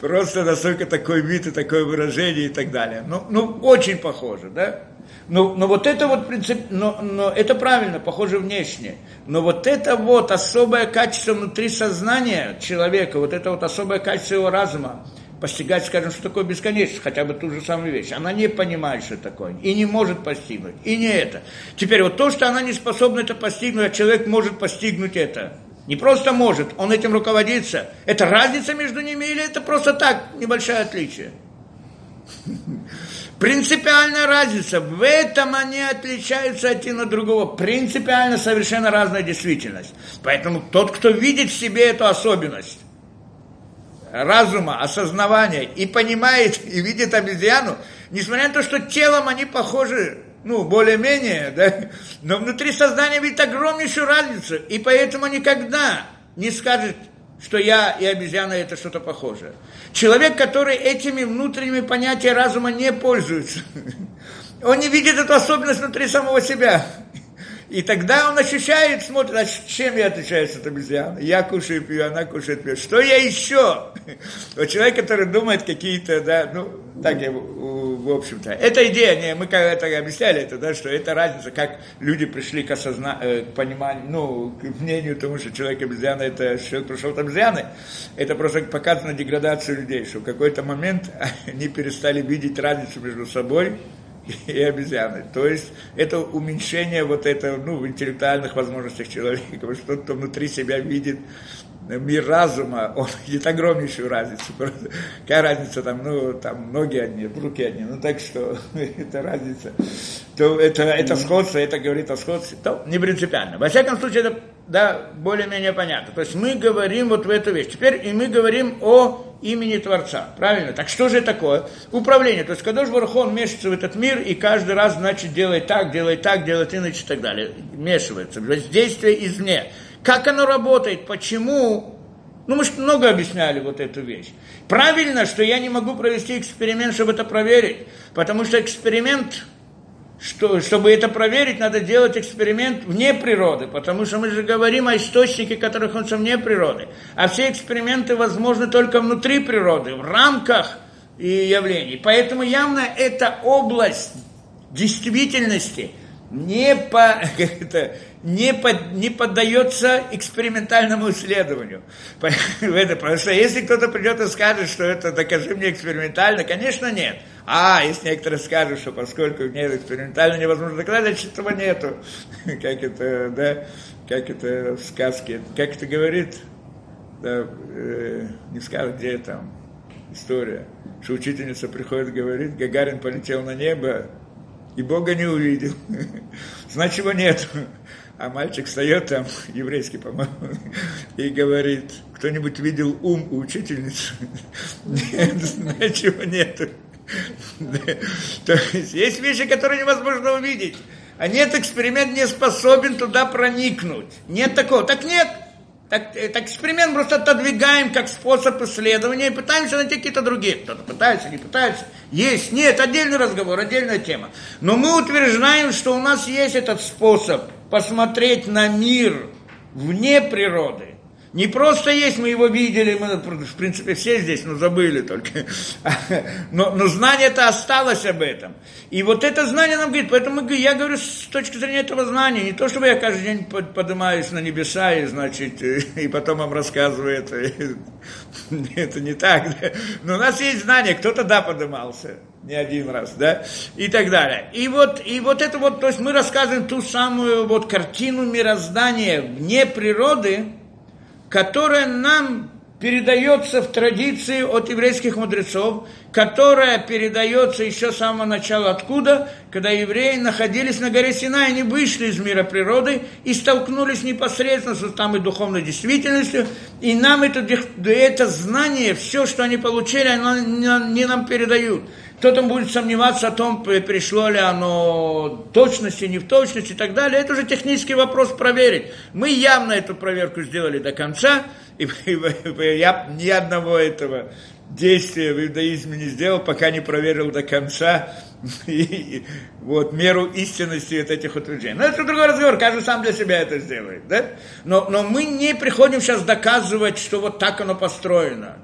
Просто настолько такой вид и такое выражение и так далее. Ну, ну очень похоже, да? Но, но вот это вот принцип, но, но это правильно, похоже внешне. Но вот это вот особое качество внутри сознания человека, вот это вот особое качество его разума, постигать, скажем, что такое бесконечность, хотя бы ту же самую вещь. Она не понимает, что такое, и не может постигнуть, и не это. Теперь вот то, что она не способна это постигнуть, а человек может постигнуть это. Не просто может, он этим руководится. Это разница между ними или это просто так, небольшое отличие? Принципиальная разница. В этом они отличаются один от другого. Принципиально совершенно разная действительность. Поэтому тот, кто видит в себе эту особенность, разума, осознавания и понимает и видит обезьяну, несмотря на то, что телом они похожи, ну, более-менее, да, но внутри сознания видит огромнейшую разницу, и поэтому никогда не скажет, что я и обезьяна это что-то похожее. Человек, который этими внутренними понятиями разума не пользуется, он не видит эту особенность внутри самого себя. И тогда он ощущает, смотрит, а чем я отличаюсь от обезьяны? Я кушаю пью, она кушает пью. Что я еще? Вот человек, который думает какие-то, да, ну, так я, в общем-то. Эта идея, не, мы когда-то объясняли это, да, что это разница, как люди пришли к, осозна... Э, к пониманию, ну, к мнению тому, что человек обезьяна, это человек пришел от обезьяны. Это просто показано деградацию людей, что в какой-то момент они перестали видеть разницу между собой и обезьяны. То есть это уменьшение вот этого, ну, в интеллектуальных возможностях человека, что кто внутри себя видит мир разума, он видит огромнейшую разницу. Какая разница там, ну, там ноги одни, руки одни, ну так что это разница. То это, это сходство, это говорит о сходстве, то не принципиально. Во всяком случае, это да, более-менее понятно. То есть мы говорим вот в эту вещь. Теперь и мы говорим о имени Творца. Правильно? Так что же такое? Управление. То есть Кадош Барахон мешается в этот мир и каждый раз, значит, делает так, делает так, делает иначе и так далее. Мешивается. Воздействие извне. Как оно работает? Почему? Ну, мы же много объясняли вот эту вещь. Правильно, что я не могу провести эксперимент, чтобы это проверить. Потому что эксперимент что, чтобы это проверить, надо делать эксперимент вне природы, потому что мы же говорим о источнике, который находится вне природы. А все эксперименты возможны только внутри природы, в рамках и явлений. Поэтому явно эта область действительности не, по, это, не, под, не поддается экспериментальному исследованию. Потому что если кто-то придет и скажет, что это докажи мне экспериментально, конечно нет. А, если некоторые скажут, что поскольку нет экспериментально невозможно доказать, значит этого нету. Как это, да, как это в сказке, как это говорит, да, э, не скажут, где там история, что учительница приходит и говорит, Гагарин полетел на небо, и Бога не увидел. Значит, его нет. А мальчик встает там, еврейский, по-моему, и говорит, кто-нибудь видел ум у учительницы? Нет, значит, его нету. То есть есть вещи, которые невозможно увидеть. А нет, эксперимент не способен туда проникнуть. Нет такого. Так нет. Так, э, так эксперимент просто отодвигаем как способ исследования и пытаемся найти какие-то другие. Кто-то пытается, не пытается. Есть, нет, отдельный разговор, отдельная тема. Но мы утверждаем, что у нас есть этот способ посмотреть на мир вне природы Не просто есть, мы его видели, мы, в принципе, все здесь, но забыли только. Но, но знание-то осталось об этом. И вот это знание нам говорит, поэтому я говорю с точки зрения этого знания, не то, чтобы я каждый день поднимаюсь на небеса и, значит, и потом вам рассказываю это. Это не так. Но у нас есть знание, кто-то, да, поднимался не один раз, да, и так далее. И вот, и вот это вот, то есть мы рассказываем ту самую вот картину мироздания вне природы, которая нам передается в традиции от еврейских мудрецов, которая передается еще с самого начала откуда, когда евреи находились на горе Синай, они вышли из мира природы и столкнулись непосредственно с там и духовной действительностью, и нам это, это знание, все, что они получили, они нам передают. Кто-то будет сомневаться о том, пришло ли оно точности, не в точности и так далее. Это уже технический вопрос проверить. Мы явно эту проверку сделали до конца, и, я ни одного этого действия в иудаизме не сделал, пока не проверил до конца и, вот, меру истинности вот этих утверждений. Но это другой разговор, каждый сам для себя это сделает. Да? Но, но мы не приходим сейчас доказывать, что вот так оно построено.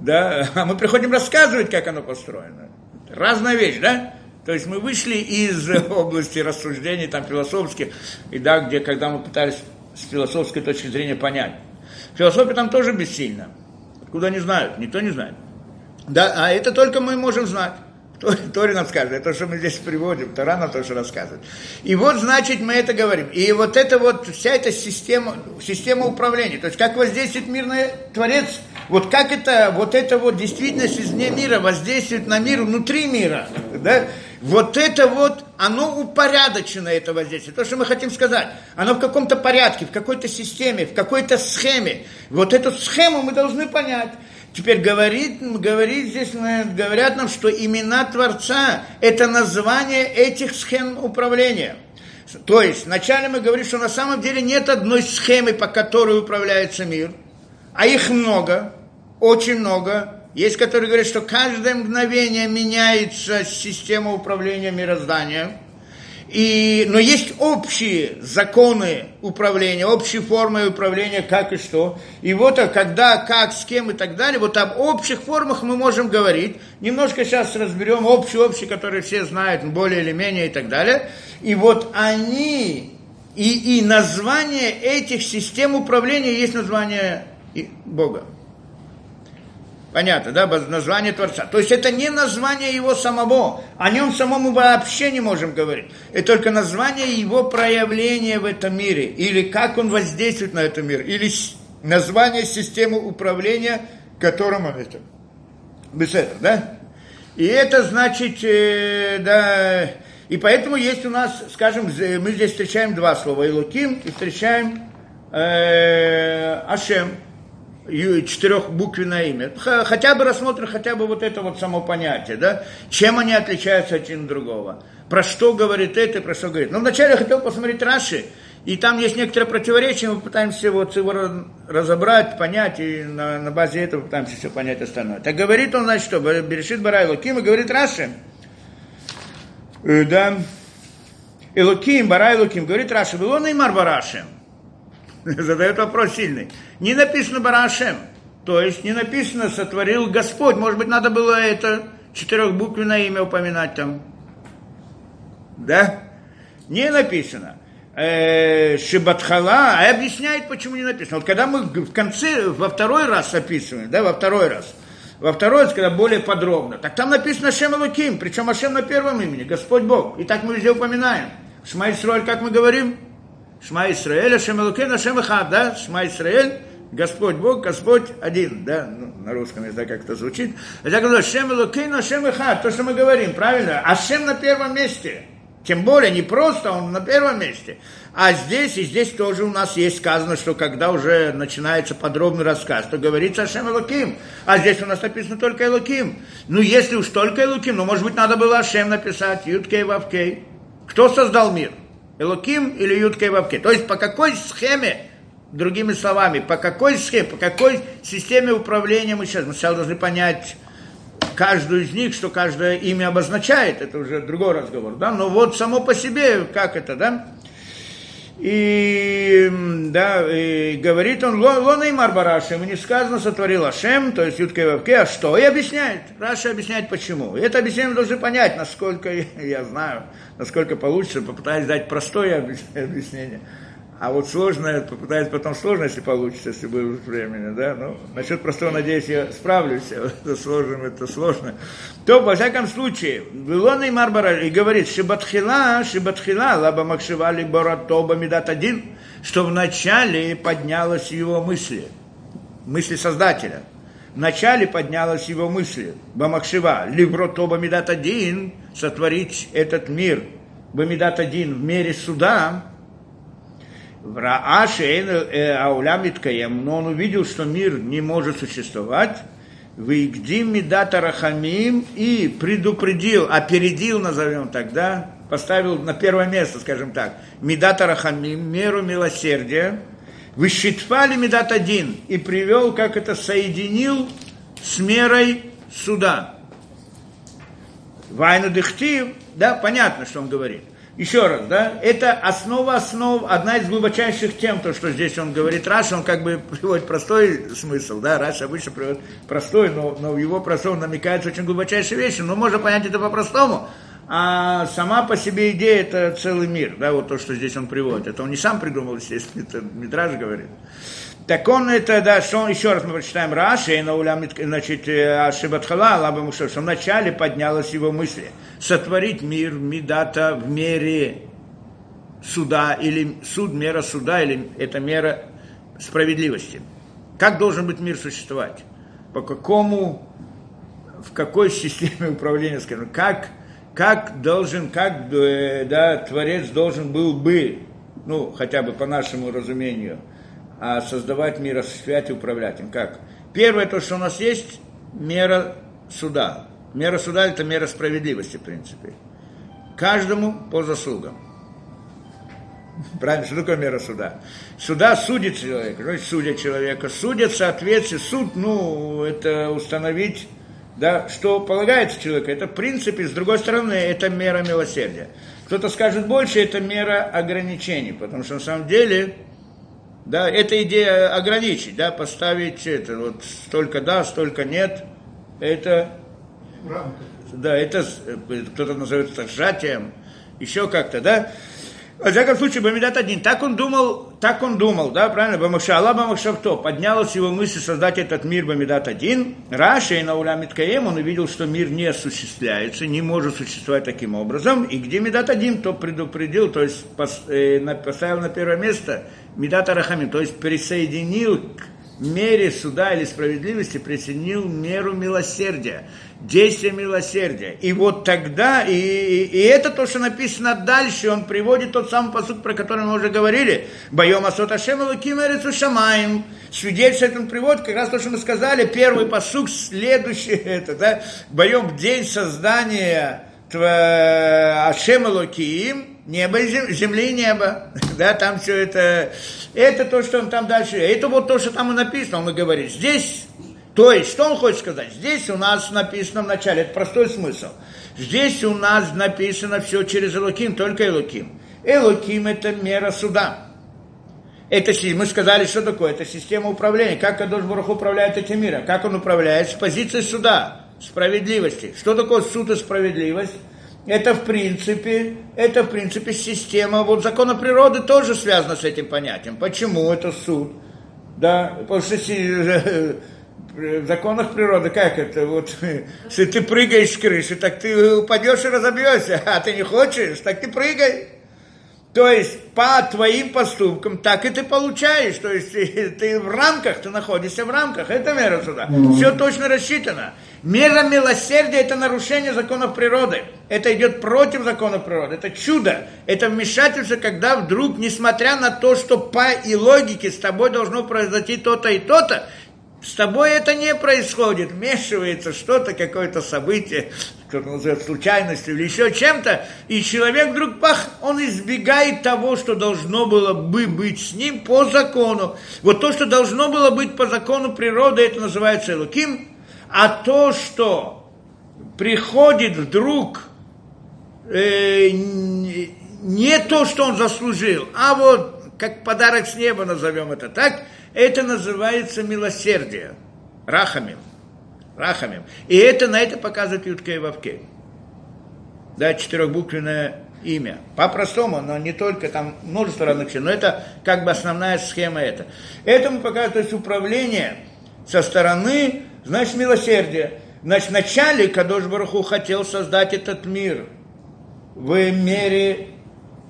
Да? А мы приходим рассказывать, как оно построено. Разная вещь, да? То есть мы вышли из области рассуждений там философских, и да, где, когда мы пытались с философской точки зрения понять. Философия там тоже бессильна. Откуда они знают? Никто не знает. Да, а это только мы можем знать. Торе нам скажет, это что мы здесь приводим, Тора нам тоже рассказывает. И вот, значит, мы это говорим. И вот это вот, вся эта система, система управления, то есть как воздействует мирный Творец, вот как это, вот это вот действительность извне мира воздействует на мир внутри мира, да? Вот это вот, оно упорядочено, это воздействие. То, что мы хотим сказать, оно в каком-то порядке, в какой-то системе, в какой-то схеме. Вот эту схему мы должны понять. Теперь говорит, говорит здесь, говорят нам, что имена Творца – это название этих схем управления. То есть, вначале мы говорим, что на самом деле нет одной схемы, по которой управляется мир, а их много, очень много. Есть, которые говорят, что каждое мгновение меняется система управления мирозданием – и, но есть общие законы управления, общие формы управления, как и что. И вот а когда, как, с кем и так далее, вот об общих формах мы можем говорить. Немножко сейчас разберем общие-общие, которые все знают, более или менее и так далее. И вот они, и, и название этих систем управления есть название Бога. Понятно, да, название Творца. То есть это не название его самого, о нем самому вообще не можем говорить. Это только название его проявления в этом мире, или как он воздействует на этот мир, или название системы управления, которым он это. Бесетер, да? И это значит, э, да, и поэтому есть у нас, скажем, мы здесь встречаем два слова, Илуким, и встречаем э, Ашем, четырехбуквенное имя. Хотя бы рассмотрим хотя бы вот это вот само понятие, да? Чем они отличаются один от другого? Про что говорит это, про что говорит. Но вначале я хотел посмотреть Раши, и там есть некоторые противоречия, мы пытаемся вот его разобрать, понять, и на, на базе этого пытаемся все понять остальное. Так говорит он, значит, что? Берешит Барай Луким, и говорит Раши, э, да, Элуким, Барай Луким, говорит Раши, был он и Марбарашем задает вопрос сильный. Не написано Барашем, то есть не написано сотворил Господь. Может быть, надо было это четырехбуквенное имя упоминать там. Да? Не написано. Э, Шибатхала, а объясняет, почему не написано. Вот когда мы в конце, во второй раз описываем, да, во второй раз, во второй раз, когда более подробно, так там написано Ашем Луким, причем Ашем на первом имени, Господь Бог. И так мы везде упоминаем. Шма Исраиль, как мы говорим, Шма Исраэль, Ашем Элукен, Ашем Эхад, да? Шма Исраэль, Господь Бог, Господь один, да? Ну, на русском, я знаю, как это звучит. Я говорю, Ашем Элукен, Ашем Эхад, то, что мы говорим, правильно? Ашем на первом месте. Тем более, не просто он на первом месте. А здесь, и здесь тоже у нас есть сказано, что когда уже начинается подробный рассказ, то говорится Ашем Элуким. А здесь у нас написано только Элуким. Ну, если уж только Элуким, ну, может быть, надо было Ашем написать, Юткей Вавкей. Кто создал мир? Элоким или Юткой Вавке. То есть по какой схеме, другими словами, по какой схеме, по какой системе управления мы сейчас, мы сейчас должны понять каждую из них, что каждое имя обозначает, это уже другой разговор, да, но вот само по себе, как это, да, И, да, и говорит он, Лона и Марбараши, ему не сказано, сотворил Ашем, то есть Ютка и Вавке, а что? И объясняет. Раша объясняет, почему. И это объяснение должны понять, насколько я знаю, насколько получится, попытаюсь дать простое объяснение. А вот сложное, попытаюсь потом сложно, если получится, если будет времени, да, ну, насчет простого, надеюсь, я справлюсь, а это сложным, это сложно. То, во всяком случае, Вилона и Марбара, и говорит, Шибатхила, Шибатхила, Лаба Макшивали Боратоба Медат один, что вначале поднялась его мысли, мысли Создателя. Вначале поднялась его мысль, Бамакшива, Либротоба Медат один, сотворить этот мир, Бамедат один в мире суда, в Рааше э, Аулям Иткаем, но он увидел, что мир не может существовать, в Игдим Медата Рахамим и предупредил, опередил, назовем тогда, поставил на первое место, скажем так, Медата Рахамим, меру милосердия, Вышитфали Медат один и привел, как это соединил с мерой суда. Вайну Дыхтив, да, понятно, что он говорит – еще раз, да, это основа основ, одна из глубочайших тем, то, что здесь он говорит. Раш, он как бы приводит простой смысл, да, Раш обычно приводит простой, но, но в его простом намекается очень глубочайшие вещи, но можно понять это по-простому, а сама по себе идея это целый мир, да, вот то, что здесь он приводит, это он не сам придумал, естественно, это Мидраж говорит. Так он это, да, что он, еще раз мы прочитаем Раши, на улям, значит, Ашибатхала, Лаба Мушев, что вначале поднялась его мысль сотворить мир, Мидата, в мере суда, или суд, мера суда, или это мера справедливости. Как должен быть мир существовать? По какому, в какой системе управления, скажем, как, как должен, как, э, да, Творец должен был бы, ну, хотя бы по нашему разумению – а создавать мир, осуществлять и управлять им. Как? Первое, то, что у нас есть, мера суда. Мера суда – это мера справедливости, в принципе. Каждому по заслугам. Правильно, что такое мера суда? Суда судит человека, значит, судят человека. Судят в соответствии, суд, ну, это установить, да, что полагается человеку. Это в принципе, с другой стороны, это мера милосердия. Кто-то скажет больше, это мера ограничений, потому что на самом деле да, эта идея ограничить, да, поставить это, вот столько да, столько нет, это, да, это кто-то назовет это сжатием, еще как-то, да. Во всяком случае, Бамидат один. Так он думал, так он думал, да, правильно? Бамашала Бамашавто. Поднялась его мысль создать этот мир Бамидат один. Раша и на Улямиткаем он увидел, что мир не осуществляется, не может существовать таким образом. И где Медат один, то предупредил, то есть э, поставил на первое место Медата Рахамим, то есть присоединил к мере суда или справедливости, присоединил меру милосердия, действие милосердия. И вот тогда, и, и, это то, что написано дальше, он приводит тот самый посуд, про который мы уже говорили. Боем Асот Ашем Луким Шамаем. Свидетельство он приводит, как раз то, что мы сказали, первый посуд, следующий, это, да, боем день создания Ашем Луким, небо и земли небо. Да, там все это, это то, что он там дальше, это вот то, что там и написано, он и говорит. Здесь, то есть, что он хочет сказать? Здесь у нас написано в начале, это простой смысл. Здесь у нас написано все через Элоким, только Элоким. Элоким – это мера суда. Это, мы сказали, что такое? Это система управления. Как Кадош Барух управляет этим миром? Как он управляет? С позиции суда, справедливости. Что такое суд и справедливость? это в принципе, это в принципе система, вот закона природы тоже связана с этим понятием. Почему это суд? Да, потому что в законах природы, как это, вот, если ты прыгаешь с крыши, так ты упадешь и разобьешься, а ты не хочешь, так ты прыгай. То есть по твоим поступкам так и ты получаешь. То есть ты в рамках, ты находишься в рамках. Это мера суда. Все точно рассчитано. Мера милосердия – это нарушение законов природы. Это идет против законов природы. Это чудо. Это вмешательство, когда вдруг, несмотря на то, что по и логике с тобой должно произойти то-то и то-то, с тобой это не происходит, вмешивается что-то, какое-то событие, кто-то называет случайностью или еще чем-то, и человек вдруг, пах, он избегает того, что должно было бы быть с ним по закону. Вот то, что должно было быть по закону природы, это называется Элуким, а то, что приходит вдруг э, не то, что он заслужил, а вот как подарок с неба, назовем это так, это называется милосердие. Рахамим. Рахамим. И это на это показывает Ютка и Вавкей. Да, четырехбуквенное имя. По-простому, но не только, там множество разных но это как бы основная схема это. Этому показывает, то есть управление со стороны, значит, милосердие. Значит, вначале Кадош Бараху хотел создать этот мир в мере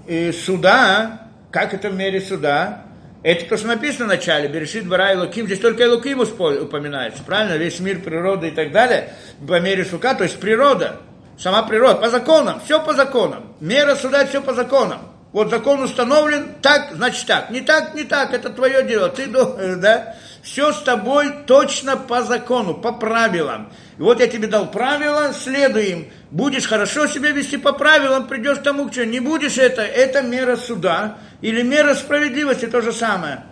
э, суда. Как это в мере суда? Это то, что написано в начале, Берешит Бара и Луким, здесь только Луким упоминается, правильно? Весь мир, природа и так далее, по мере сука, то есть природа, сама природа, по законам, все по законам. Мера суда, все по законам. Вот закон установлен, так, значит так. Не так, не так, это твое дело. Ты, да, все с тобой точно по закону, по правилам. И вот я тебе дал правила, следуй им. Будешь хорошо себя вести по правилам, придешь к тому, к чему. Не будешь это, это мера суда или мера справедливости, то же самое.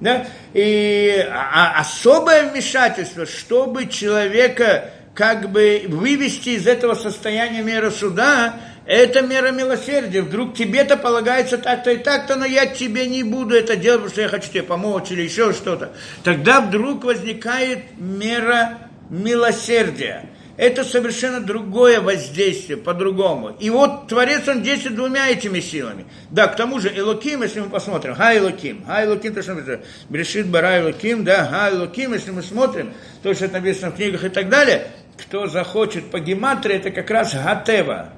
Да? И а, а особое вмешательство, чтобы человека как бы вывести из этого состояния меры суда, это мера милосердия. Вдруг тебе-то полагается так-то и так-то, но я тебе не буду это делать, потому что я хочу тебе помочь или еще что-то. Тогда вдруг возникает мера милосердия. Это совершенно другое воздействие, по-другому. И вот Творец, он действует двумя этими силами. Да, к тому же Элоким, если мы посмотрим, Ха Элоким, Ха Элоким, то, что мы Брешит Бара Элоким, да, Ха Элоким, если мы смотрим, то, что написано в книгах и так далее, кто захочет по гематрии, это как раз Гатева.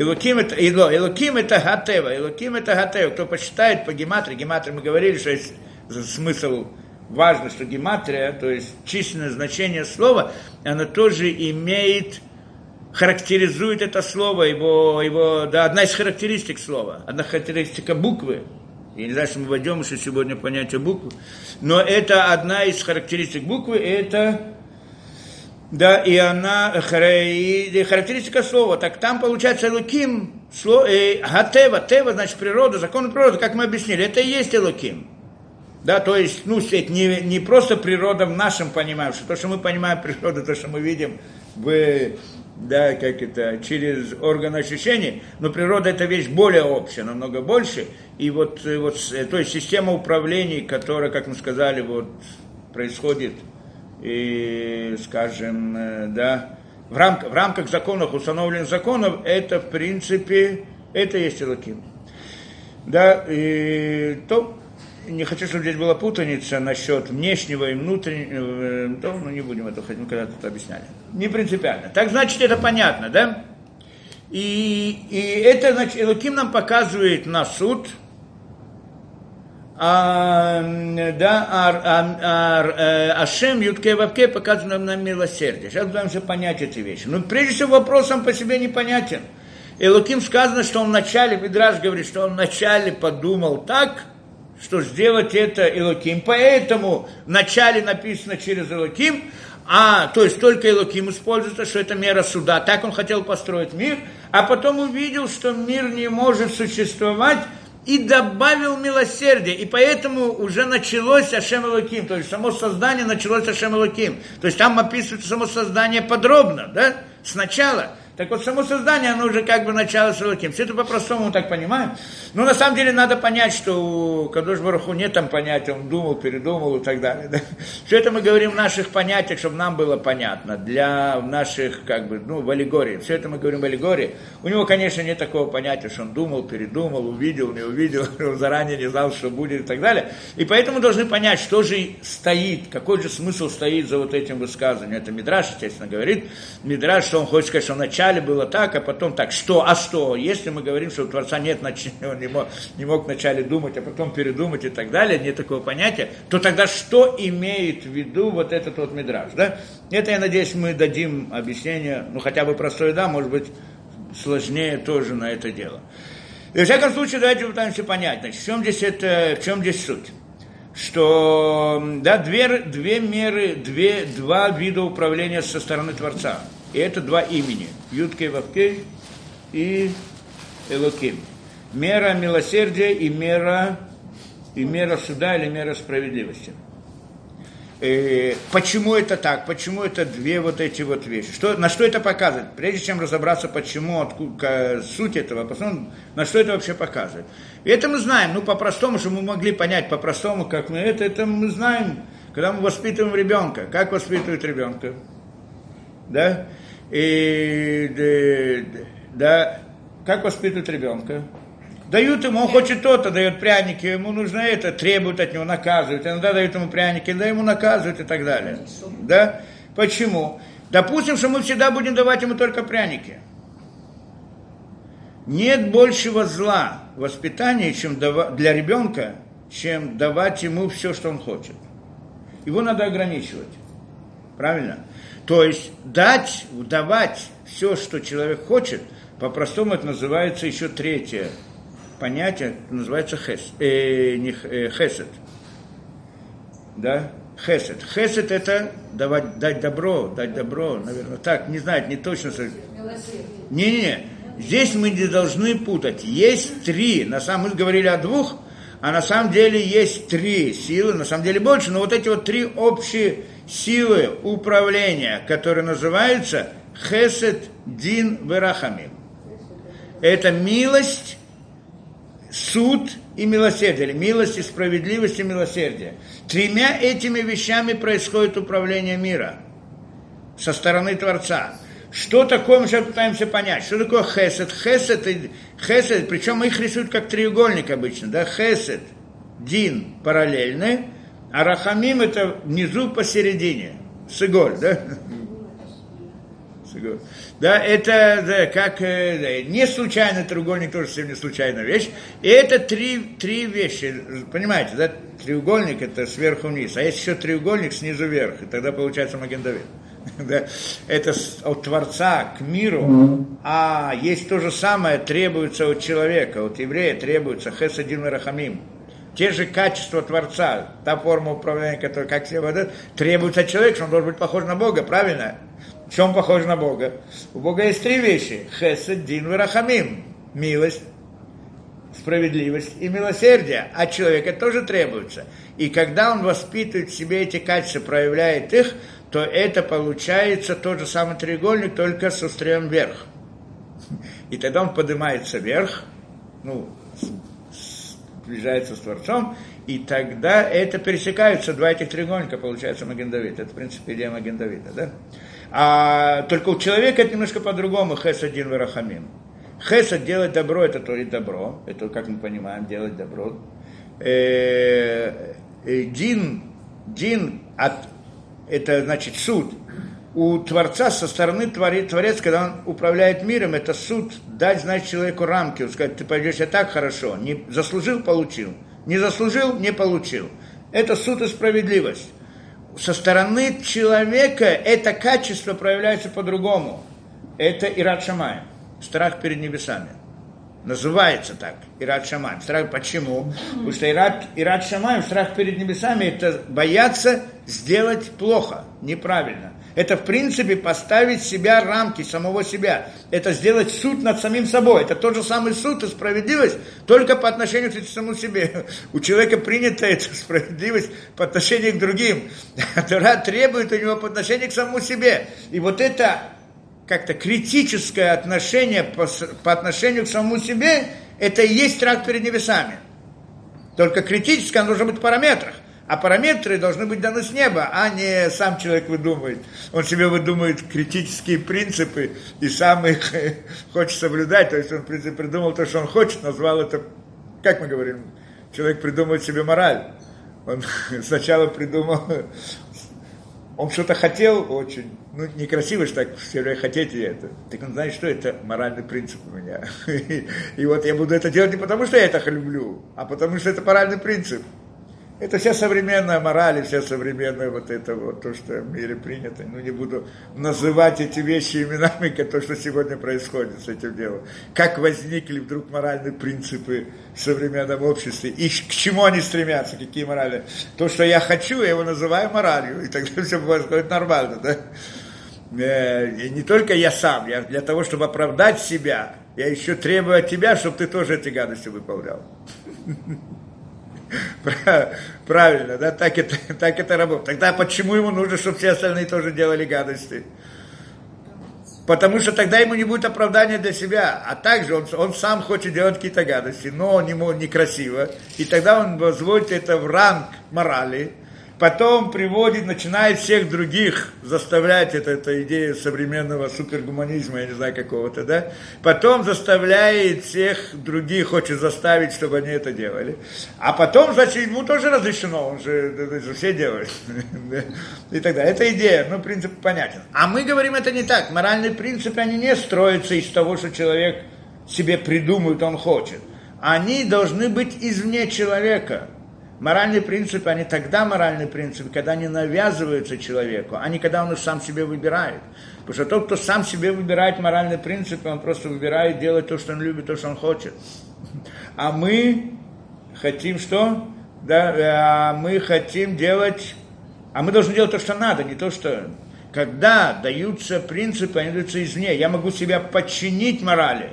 Илоким это, Ило, Илоким это Гатева, Илоким это Гатева. Кто почитает по гематрии, гематрии мы говорили, что есть смысл важно, что гематрия, то есть численное значение слова, оно тоже имеет, характеризует это слово, его, его, да, одна из характеристик слова, одна характеристика буквы, я не знаю, что мы войдем еще сегодня понятие буквы, но это одна из характеристик буквы, это да, и она, характеристика слова, так там получается Луким, слово, э, Гатева, Тева, значит природа, закон природы, как мы объяснили, это и есть Элуким. Да, то есть, ну, это не, не просто природа в нашем понимании, что то, что мы понимаем природу, то, что мы видим в, да, как это, через орган ощущений, но природа это вещь более общая, намного больше, и вот, вот то есть система управлений, которая, как мы сказали, вот происходит, и, скажем, э, да, в, рам, в рамках законов, установленных законов, это, в принципе, это есть Элоким. Да, и то, не хочу, чтобы здесь была путаница насчет внешнего и внутреннего, то, ну не будем это, хоть мы когда-то это объясняли. Не принципиально. Так значит, это понятно, да? И, и это, значит, Элоким нам показывает на суд, а, да, а, а, а, Ашем, Ютке Вавке показывает нам милосердие. Сейчас все понять эти вещи. Но прежде всего вопрос сам по себе непонятен. Элоким сказано, что он вначале, Видраж говорит, что он вначале подумал так, что сделать это Элоким. Поэтому в начале написано через Элоким, а, то есть только Элоким используется, что это мера суда. Так он хотел построить мир, а потом увидел, что мир не может существовать, и добавил милосердие. И поэтому уже началось Ашем Элоким, то есть само создание началось Ашем Элоким. То есть там описывается само создание подробно, да, сначала. Так вот, само создание, оно уже как бы начало с Элоким. Все это по-простому так понимаем. Но на самом деле надо понять, что у Кадош Бараху нет там понятия, он думал, передумал и так далее. Да? Все это мы говорим в наших понятиях, чтобы нам было понятно, для наших, как бы, ну, в аллегории. Все это мы говорим в аллегории. У него, конечно, нет такого понятия, что он думал, передумал, увидел, не увидел, он заранее не знал, что будет и так далее. И поэтому должны понять, что же стоит, какой же смысл стоит за вот этим высказыванием. Это Мидраш, естественно, говорит. Мидраш, что он хочет сказать, что вначале вначале было так, а потом так. Что? А что? Если мы говорим, что у Творца нет, он не мог, не мог вначале думать, а потом передумать и так далее, нет такого понятия, то тогда что имеет в виду вот этот вот мидраж? Да? Это, я надеюсь, мы дадим объяснение, ну хотя бы простое, да, может быть, сложнее тоже на это дело. И, во всяком случае, давайте попытаемся понять, значит, в чем здесь, это, в чем здесь суть что да, две, две меры, две, два вида управления со стороны Творца. И это два имени. Юткей Вавкей и Элоким. Мера милосердия и мера, и мера суда или мера справедливости. Э, почему это так? Почему это две вот эти вот вещи? Что, на что это показывает? Прежде чем разобраться, почему, откуда, суть этого, посмотрим, на что это вообще показывает. И это мы знаем, ну, по-простому, что мы могли понять, по-простому, как мы это, это мы знаем, когда мы воспитываем ребенка. Как воспитывают ребенка? Да? И, да, как воспитывают ребенка? Дают ему, он хочет то-то, дает пряники, ему нужно это, требуют от него, наказывают. Иногда дают ему пряники, да ему наказывают и так далее. Да? Почему? Допустим, что мы всегда будем давать ему только пряники. Нет большего зла в воспитании чем для ребенка, чем давать ему все, что он хочет. Его надо ограничивать. Правильно? То есть дать, давать все, что человек хочет, по-простому это называется еще третье понятие, называется хес, э, не, э, хесед. Да? Хесед. Хесед это давать, дать добро, дать добро, наверное. Так, не знаю, не точно. Не-не-не. Здесь мы не должны путать. Есть три. На самом деле говорили о двух, а на самом деле есть три силы, на самом деле больше, но вот эти вот три общие силы управления, которые называются Хесед, Дин, Верахамим. Это милость, суд и милосердие, или милость и справедливость и милосердие. Тремя этими вещами происходит управление мира со стороны Творца. Что такое, мы сейчас пытаемся понять, что такое хесед? Хесед, хесед причем их рисуют как треугольник обычно, да, хесед, дин параллельный, а рахамим это внизу посередине, сыголь, да? Да, это да, как э, да, не случайный треугольник, тоже не случайная вещь. И это три, три вещи, понимаете, да, треугольник это сверху вниз, а есть еще треугольник снизу вверх, и тогда получается Маген Да? Это от Творца к миру, а есть то же самое, требуется от человека, от еврея требуется Хесадин Рахамим. Те же качества Творца, та форма управления, которая, как все вода, требуется от человека, что он должен быть похож на Бога, правильно? В чем похож на Бога? У Бога есть три вещи. Хесед, Дин, Варахамим. Милость, справедливость и милосердие. А человека тоже требуется. И когда он воспитывает в себе эти качества, проявляет их, то это получается тот же самый треугольник, только с острием вверх. И тогда он поднимается вверх, ну, сближается с Творцом, и тогда это пересекаются, два этих треугольника, получается Магендавид. Это, в принципе, идея Магендавида, да? А только у человека это немножко по-другому, хес один варахамим. Хесад делать добро, это творить добро. Это, как мы понимаем, делать добро. Э, э, дин, дин от, это значит суд. У Творца со стороны творец, Творец, когда он управляет миром, это суд дать, значит, человеку рамки. Сказать, ты пойдешь себя так хорошо. Не заслужил, получил. Не заслужил, не получил. Это суд и справедливость со стороны человека это качество проявляется по-другому. Это Ират Шамай, страх перед небесами. Называется так, Ират Шамай. Страх почему? Потому что Ират, Ират Шамай, страх перед небесами, это бояться сделать плохо, неправильно. Это, в принципе, поставить себя рамки самого себя. Это сделать суд над самим собой. Это тот же самый суд и справедливость, только по отношению к самому себе. У человека принята эта справедливость по отношению к другим. Тора требует у него по отношению к самому себе. И вот это как-то критическое отношение по, по отношению к самому себе, это и есть страх перед небесами. Только критическое, оно должно быть в параметрах. А параметры должны быть даны с неба, а не сам человек выдумывает. Он себе выдумывает критические принципы и сам их хочет соблюдать. То есть он, в принципе, придумал то, что он хочет, назвал это, как мы говорим, человек придумывает себе мораль. Он сначала придумал, он что-то хотел очень, ну, некрасиво же так все время хотеть это. Так он знает, что это моральный принцип у меня. И вот я буду это делать не потому, что я это люблю, а потому, что это моральный принцип. Это вся современная мораль, вся современная вот это вот, то, что в мире принято. Ну, не буду называть эти вещи именами, то, что сегодня происходит с этим делом. Как возникли вдруг моральные принципы в современном обществе, и к чему они стремятся, какие морали. То, что я хочу, я его называю моралью, и тогда все происходит нормально, да. Э, и не только я сам, я для того, чтобы оправдать себя, я еще требую от тебя, чтобы ты тоже эти гадости выполнял. Правильно, да, так это, так это работает. Тогда почему ему нужно, чтобы все остальные тоже делали гадости? Потому что тогда ему не будет оправдания для себя. А также он, он сам хочет делать какие-то гадости, но ему некрасиво. И тогда он возводит это в ранг морали потом приводит, начинает всех других заставлять, это, это идея современного супергуманизма, я не знаю какого-то, да, потом заставляет всех других, хочет заставить, чтобы они это делали, а потом, значит, ему тоже разрешено, он же, это же все делают, и так далее. Это идея, ну, принцип понятен. А мы говорим это не так, моральные принципы, они не строятся из того, что человек себе придумает, он хочет. Они должны быть извне человека – Моральные принципы, они тогда моральные принципы, когда они навязываются человеку, а не когда он их сам себе выбирает. Потому что тот, кто сам себе выбирает моральные принципы, он просто выбирает делать то, что он любит, то, что он хочет. А мы хотим что? Да, а мы хотим делать, а мы должны делать то, что надо, не то, что... Когда даются принципы, они даются извне. Я могу себя подчинить морали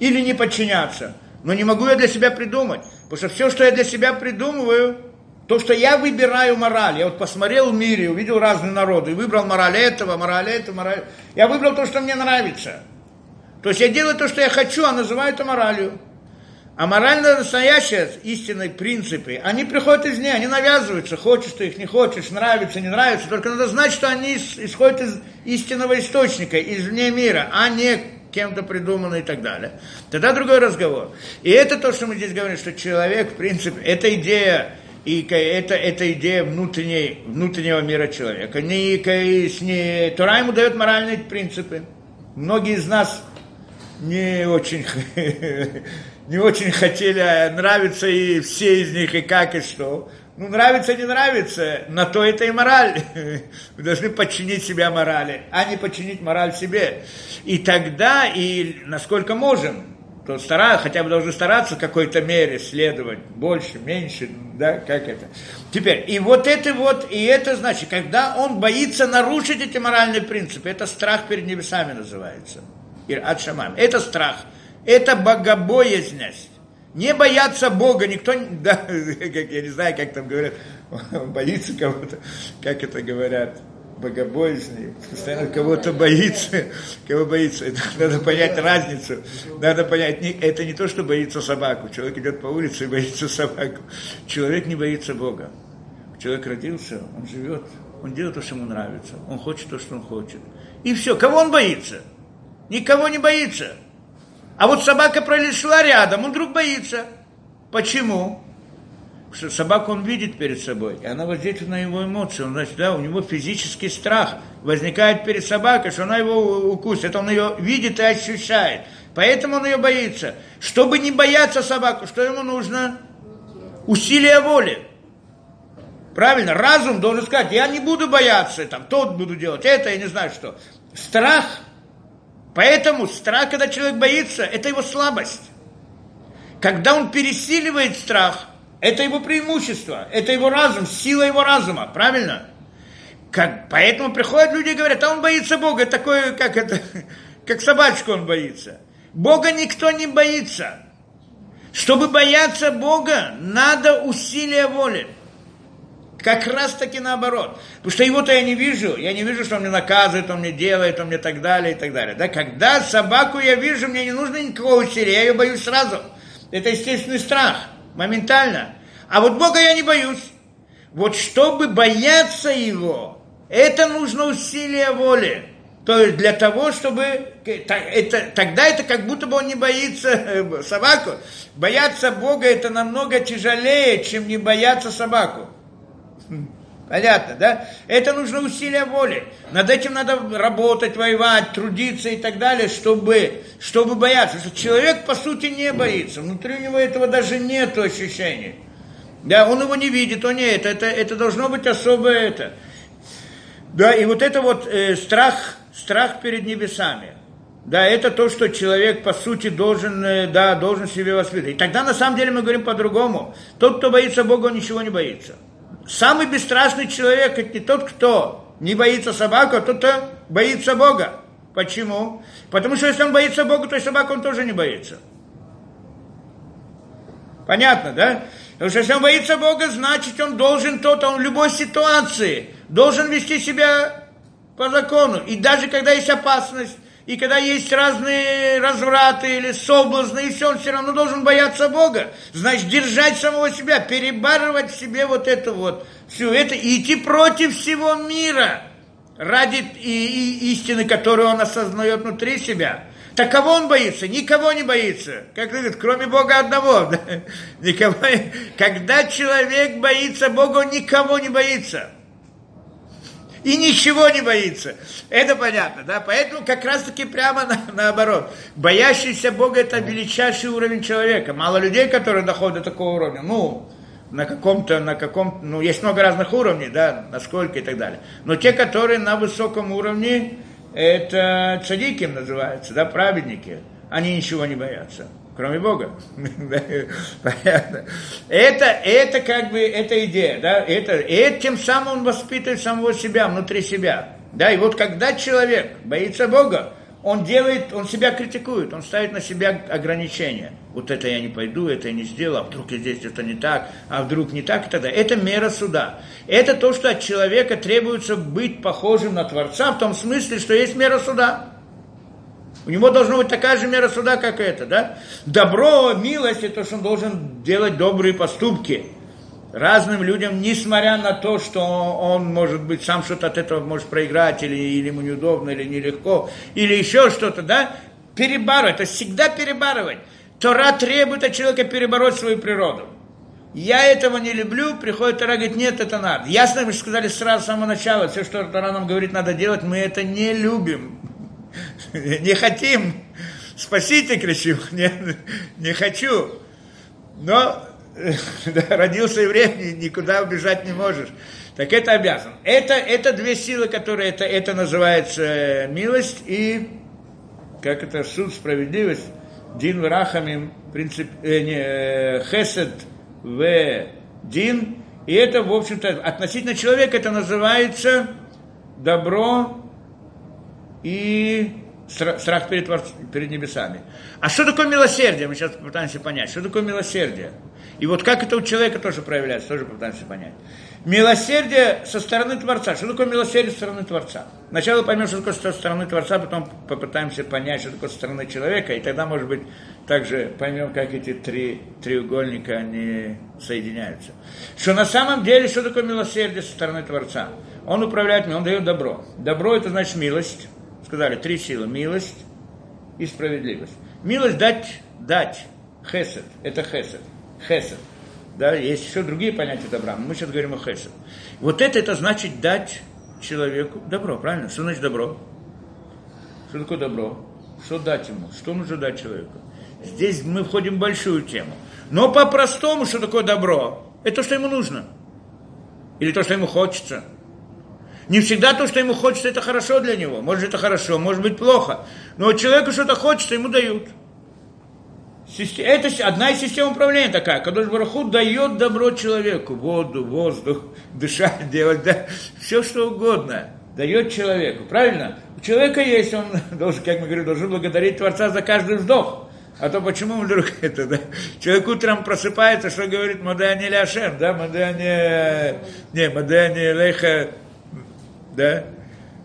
или не подчиняться, но не могу я для себя придумать. Потому что все, что я для себя придумываю, то, что я выбираю мораль, я вот посмотрел в мире, увидел разные народы, и выбрал мораль этого, мораль этого, мораль... Я выбрал то, что мне нравится. То есть я делаю то, что я хочу, а называю это моралью. А морально настоящие истинные принципы, они приходят из нее, они навязываются, хочешь ты их, не хочешь, нравится, не нравится, только надо знать, что они исходят из истинного источника, из вне мира, а не кем-то придумано и так далее. Тогда другой разговор. И это то, что мы здесь говорим, что человек, в принципе, это идея, и это, это идея внутренней, внутреннего мира человека. Не, не, Тура ему дает моральные принципы. Многие из нас не очень, не очень хотели, а нравится и все из них, и как, и что. Ну, нравится, не нравится, на то это и мораль. Вы должны подчинить себя морали, а не подчинить мораль себе. И тогда, и насколько можем, то стараться, хотя бы должны стараться в какой-то мере следовать, больше, меньше, да, как это. Теперь, и вот это вот, и это значит, когда он боится нарушить эти моральные принципы, это страх перед небесами называется. Шамам. Это страх, это богобоязненность. Не бояться Бога, никто, да, как, я не знаю, как там говорят, боится кого-то, как это говорят, богобоязней, постоянно кого-то боится, кого боится. Это, надо понять разницу, надо понять, не, это не то, что боится собаку. Человек идет по улице и боится собаку. Человек не боится Бога. Человек родился, он живет, он делает то, что ему нравится, он хочет то, что он хочет. И все, кого он боится? Никого не боится. А вот собака пролезла рядом, он вдруг боится. Почему? Собаку он видит перед собой, и она воздействует на его эмоции. Он, значит, да, у него физический страх возникает перед собакой, что она его укусит. Он ее видит и ощущает. Поэтому он ее боится. Чтобы не бояться собаку, что ему нужно? Усилие воли. Правильно, разум должен сказать, я не буду бояться, там, тот буду делать, это, я не знаю что. Страх Поэтому страх, когда человек боится, это его слабость. Когда он пересиливает страх, это его преимущество, это его разум, сила его разума, правильно? Как, поэтому приходят люди и говорят, а он боится Бога, такое, как это, как собачку он боится. Бога никто не боится. Чтобы бояться Бога, надо усилие воли. Как раз таки наоборот. Потому что его-то я не вижу. Я не вижу, что он мне наказывает, он мне делает, он мне так далее и так далее. Да? Когда собаку я вижу, мне не нужно никакого усилия, я ее боюсь сразу. Это естественный страх, моментально. А вот Бога я не боюсь. Вот чтобы бояться Его, это нужно усилие воли. То есть для того, чтобы... Это, тогда это как будто бы он не боится э, собаку. Бояться Бога это намного тяжелее, чем не бояться собаку. Понятно, да? Это нужно усилие воли. Над этим надо работать, воевать, трудиться и так далее, чтобы, чтобы бояться. Что человек, по сути, не боится. Внутри у него этого даже нет ощущения. Да, он его не видит, он не это. Это, это должно быть особое это. Да, и вот это вот э, страх, страх перед небесами. Да, это то, что человек, по сути, должен, э, да, должен себе воспитывать. И тогда, на самом деле, мы говорим по-другому. Тот, кто боится Бога, он ничего не боится самый бесстрашный человек это не тот, кто не боится собаку, а тот, кто боится Бога. Почему? Потому что если он боится Бога, то и собаку он тоже не боится. Понятно, да? Потому что если он боится Бога, значит, он должен тот, он в любой ситуации должен вести себя по закону. И даже когда есть опасность, и когда есть разные развраты или соблазны, и все, он все равно должен бояться Бога. Значит, держать самого себя, перебарывать в себе вот это вот, все это, и идти против всего мира ради и, и истины, которую он осознает внутри себя. Так кого он боится? Никого не боится. Как говорит, кроме Бога одного. Никого, когда человек боится Бога, он никого не боится и ничего не боится. Это понятно, да? Поэтому как раз-таки прямо на, наоборот. Боящийся Бога – это величайший уровень человека. Мало людей, которые доходят до такого уровня. Ну, на каком-то, на каком ну, есть много разных уровней, да, насколько и так далее. Но те, которые на высоком уровне, это цадиким называются, да, праведники. Они ничего не боятся кроме Бога. Это, это как бы, эта идея, да, это, и тем самым он воспитывает самого себя, внутри себя. Да, и вот когда человек боится Бога, он делает, он себя критикует, он ставит на себя ограничения. Вот это я не пойду, это я не сделал, а вдруг я здесь это не так, а вдруг не так и тогда. Это мера суда. Это то, что от человека требуется быть похожим на Творца, в том смысле, что есть мера суда. У него должна быть такая же мера суда, как это, да? Добро, милость, это что он должен делать добрые поступки разным людям, несмотря на то, что он, может быть, сам что-то от этого может проиграть, или, или ему неудобно, или нелегко, или еще что-то, да? Перебарывать, это всегда перебарывать. Тора требует от человека перебороть свою природу. Я этого не люблю, приходит Тора, говорит, нет, это надо. Ясно, мы сказали сразу с самого начала, все, что Тора нам говорит, надо делать, мы это не любим не хотим, спасите, кричим, не, не хочу. Но родился еврей, никуда убежать не можешь. Так это обязан. Это, это две силы, которые, это, это называется э, милость и, как это, суд, справедливость, дин в рахамим, принцип, э, не, э, хесед в дин, и это, в общем-то, относительно человека это называется добро и страх перед, перед небесами. А что такое милосердие? Мы сейчас пытаемся понять. Что такое милосердие? И вот как это у человека тоже проявляется, тоже пытаемся понять. Милосердие со стороны Творца. Что такое милосердие со стороны Творца? Сначала поймем, что такое со стороны Творца, потом попытаемся понять, что такое со стороны человека, и тогда, может быть, также поймем, как эти три треугольника, они соединяются. Что на самом деле, что такое милосердие со стороны Творца? Он управляет, он дает добро. Добро – это значит милость сказали, три силы. Милость и справедливость. Милость дать, дать. Хесед. Это хесед. Хесед. Да, есть еще другие понятия добра, мы сейчас говорим о хесед. Вот это, это значит дать человеку добро, правильно? Что значит добро? Что такое добро? Что дать ему? Что нужно дать человеку? Здесь мы входим в большую тему. Но по-простому, что такое добро? Это то, что ему нужно. Или то, что ему хочется. Не всегда то, что ему хочется, это хорошо для него. Может, это хорошо, может быть, плохо. Но человеку что-то хочется, ему дают. Это одна из систем управления такая. Кадош Бараху дает добро человеку. Воду, воздух, дышать, делать, да, все что угодно. Дает человеку. Правильно? У человека есть, он должен, как мы говорим, должен благодарить Творца за каждый вздох. А то почему вдруг это, да? Человек утром просыпается, что говорит Мадани Ляшем, да? Мадани, не, Мадани Леха да,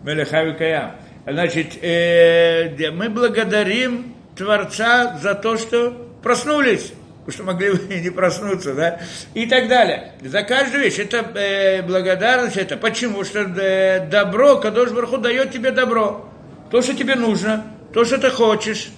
Мелехави Каям. Значит, э, мы благодарим Творца за то, что проснулись, потому что могли бы не проснуться, да, и так далее. За каждую вещь это э, благодарность, это почему? Что э, добро, Кадош Барху дает тебе добро, то, что тебе нужно, то, что ты хочешь,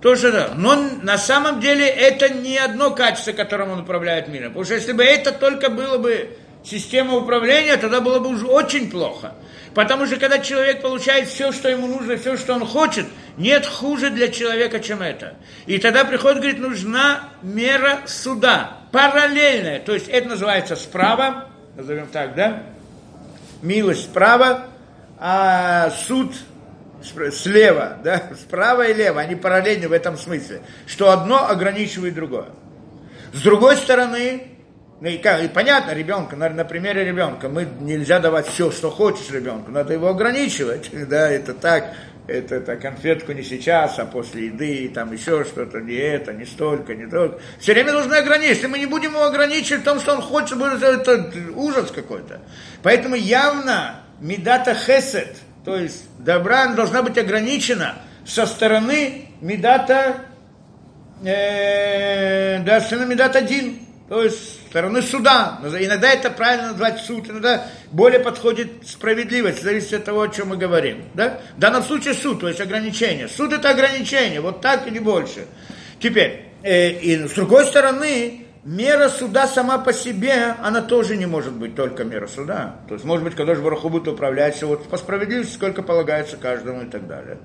то, что да. Но на самом деле это не одно качество, которым он управляет миром. Потому что если бы это только было бы система управления, тогда было бы уже очень плохо. Потому что когда человек получает все, что ему нужно, все, что он хочет, нет хуже для человека, чем это. И тогда приходит, говорит, нужна мера суда, параллельная. То есть это называется справа, назовем так, да? Милость справа, а суд слева, да? Справа и лево, они параллельны в этом смысле, что одно ограничивает другое. С другой стороны, ну и, как, и понятно, ребенка, на, на примере ребенка, мы нельзя давать все, что хочешь ребенку, надо его ограничивать, да, это так, это, это конфетку не сейчас, а после еды, и там еще что-то, не это, не столько, не только. Все время должны ограничить. Если мы не будем его ограничивать в том, что он хочет, будет это ужас какой-то. Поэтому явно медата хесед, то есть добра должна быть ограничена со стороны медата, э, да, со стороны медат один, то есть стороны суда. Иногда это правильно назвать суд, иногда более подходит справедливость, зависит от того, о чем мы говорим. Да? В данном случае суд, то есть ограничение. Суд это ограничение, вот так или больше. Теперь, э, и с другой стороны, мера суда сама по себе, она тоже не может быть только мера суда. То есть, может быть, когда же Бараху будет управлять вот по справедливости, сколько полагается каждому и так далее.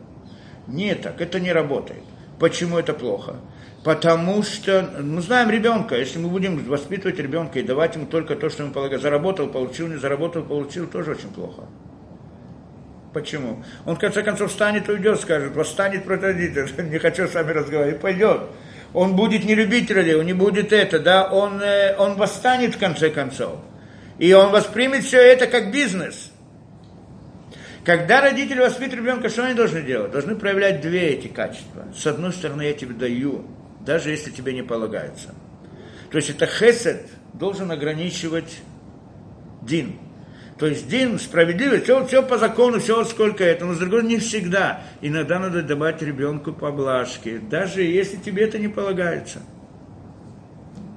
Не так, это не работает. Почему это плохо? Потому что, мы знаем ребенка, если мы будем воспитывать ребенка и давать ему только то, что ему полагается, заработал, получил, не заработал, получил, тоже очень плохо. Почему? Он в конце концов встанет, уйдет, скажет, восстанет против родителей, не хочу с вами разговаривать, пойдет. Он будет не любить родителей, он не будет это, да, он, э, он восстанет в конце концов. И он воспримет все это как бизнес. Когда родители воспитывают ребенка, что они должны делать? Должны проявлять две эти качества. С одной стороны, я тебе даю даже если тебе не полагается. То есть это хесед должен ограничивать дин. То есть дин, справедливость, все, все по закону, все сколько это, но с другой не всегда. Иногда надо давать ребенку поблажки, даже если тебе это не полагается.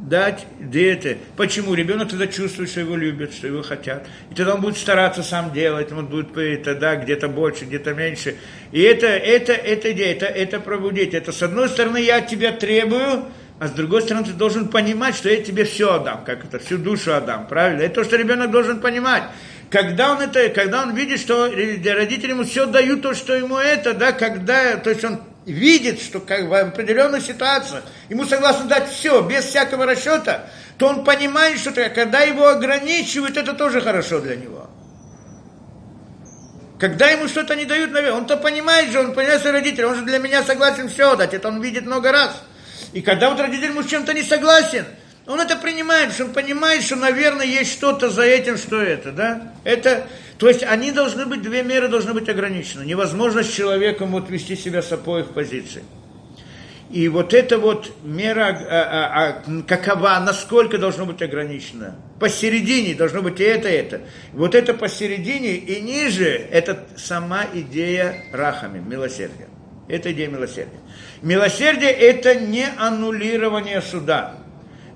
Дать где Почему? Ребенок тогда чувствует, что его любят, что его хотят. И тогда он будет стараться сам делать, он будет тогда где-то больше, где-то меньше. И это, это, это идея, это, это пробудить. Это с одной стороны я от тебя требую, а с другой стороны ты должен понимать, что я тебе все отдам, как это, всю душу отдам, правильно? Это то, что ребенок должен понимать. Когда он это, когда он видит, что родители ему все дают то, что ему это, да, когда, то есть он видит, что как в определенной ситуации ему согласно дать все, без всякого расчета, то он понимает, что когда его ограничивают, это тоже хорошо для него. Когда ему что-то не дают, наверное, он-то понимает же, он понимает, что родитель, он же для меня согласен все дать, это он видит много раз. И когда вот родитель ему с чем-то не согласен, он это принимает, что он понимает, что, наверное, есть что-то за этим, что это, да? Это, то есть они должны быть, две меры должны быть ограничены. Невозможно с человеком вот вести себя с обоих позиций. И вот эта вот мера, а, а, а, какова, насколько должно быть ограничено? Посередине должно быть и это, и это. Вот это посередине и ниже, это сама идея рахами, милосердия. Это идея милосердия. Милосердие – это не аннулирование суда.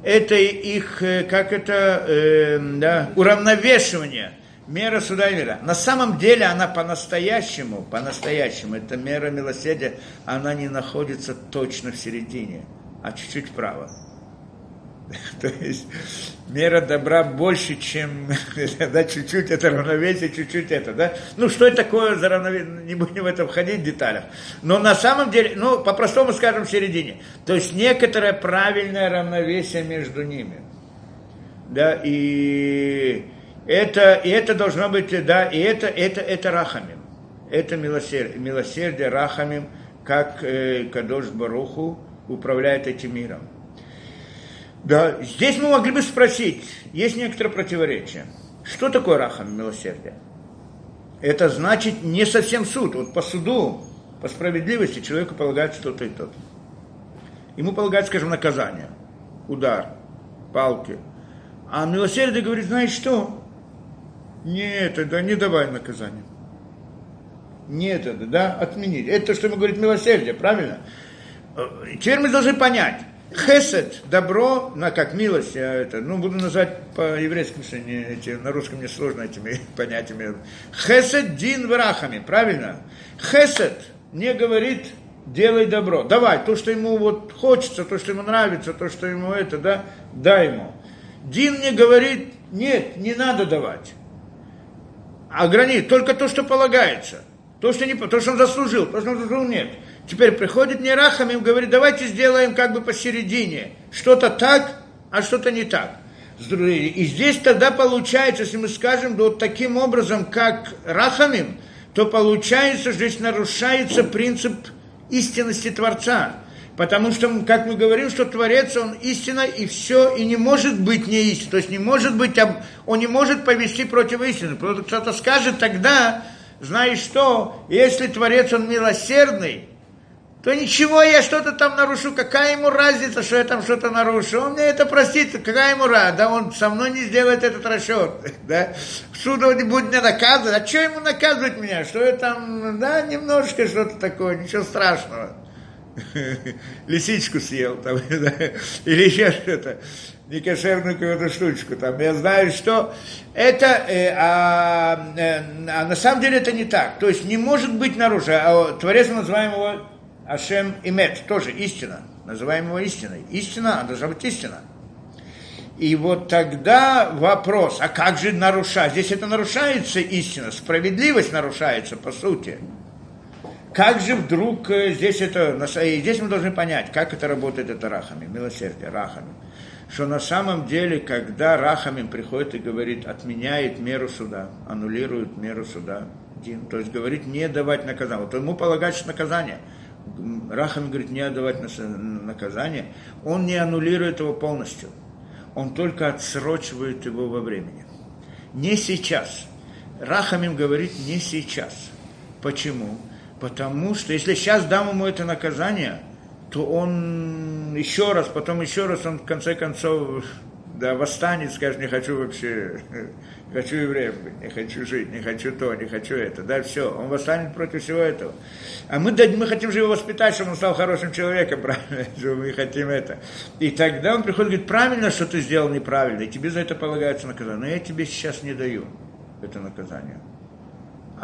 Это их, э, как это, э, да, уравновешивание – мера суда и мира. На самом деле она по-настоящему, по-настоящему, эта мера милосердия, она не находится точно в середине, а чуть-чуть вправо. То есть мера добра больше, чем да, чуть-чуть это равновесие, чуть-чуть это, да. Ну, что это такое за равновесие, не будем в это входить в деталях. Но на самом деле, ну, по-простому скажем, в середине. То есть некоторое правильное равновесие между ними. Да, и это, и это должно быть, да, и это, это, это рахамим. Это милосердие, милосердие рахамим, как э, Кадош Баруху управляет этим миром. Да, здесь мы могли бы спросить, есть некоторое противоречие. Что такое рахам, милосердие? Это значит не совсем суд. Вот по суду, по справедливости человеку полагается что-то и то-то. Ему полагается, скажем, наказание, удар, палки. А милосердие говорит, знаешь что, нет, это не давай наказание. Нет, это, да, отменить. Это то, что ему говорит милосердие, правильно? Э, теперь мы должны понять. Хесед, добро, на как милость, я это, ну, буду называть по-еврейски, что не, эти, на русском мне сложно этими понятиями. Хесед дин врахами, правильно? Хесед не говорит, делай добро, давай, то, что ему вот хочется, то, что ему нравится, то, что ему это, да, дай ему. Дин не говорит, нет, не надо давать ограничить только то, что полагается. То, что, не, то, что он заслужил, то, что он заслужил, нет. Теперь приходит Нерахам и говорит, давайте сделаем как бы посередине. Что-то так, а что-то не так. И здесь тогда получается, если мы скажем вот таким образом, как Рахамим, то получается, что здесь нарушается принцип истинности Творца. Потому что, как мы говорим, что Творец, он истина, и все, и не может быть не истина. То есть не может быть, он не может повести против истины. Кто-то скажет тогда, знаешь что, если Творец, он милосердный, то ничего, я что-то там нарушу, какая ему разница, что я там что-то нарушу, он мне это простит, какая ему разница, да он со мной не сделает этот расчет, да, суду не будет меня наказывать, а что ему наказывать меня, что я там, да, немножко что-то такое, ничего страшного, лисичку съел, там, да, или еще что-то, некошерную какую-то штучку, там, я знаю, что это, э, а, э, а на самом деле это не так, то есть не может быть нарушено, а Творец мы называем его Ашем Имет, тоже истина, называем его истиной. Истина, она должна быть истина. И вот тогда вопрос, а как же нарушать? Здесь это нарушается истина, справедливость нарушается по сути. Как же вдруг э, здесь это, и здесь мы должны понять, как это работает, это рахами, милосердие, рахами. Что на самом деле, когда рахамим приходит и говорит, отменяет меру суда, аннулирует меру суда, то есть говорит не давать наказание, вот ему полагается наказание – Рахам говорит, не отдавать наказание, он не аннулирует его полностью. Он только отсрочивает его во времени. Не сейчас. Рахамим говорит не сейчас. Почему? Потому что если сейчас дам ему это наказание, то он еще раз, потом еще раз, он в конце концов да, восстанет, скажет, не хочу вообще хочу евреем быть, не хочу жить, не хочу то, не хочу это. Да, все, он восстанет против всего этого. А мы, да, мы хотим же его воспитать, чтобы он стал хорошим человеком, правильно, мы хотим это. И тогда он приходит и говорит, правильно, что ты сделал неправильно, и тебе за это полагается наказание. Но я тебе сейчас не даю это наказание.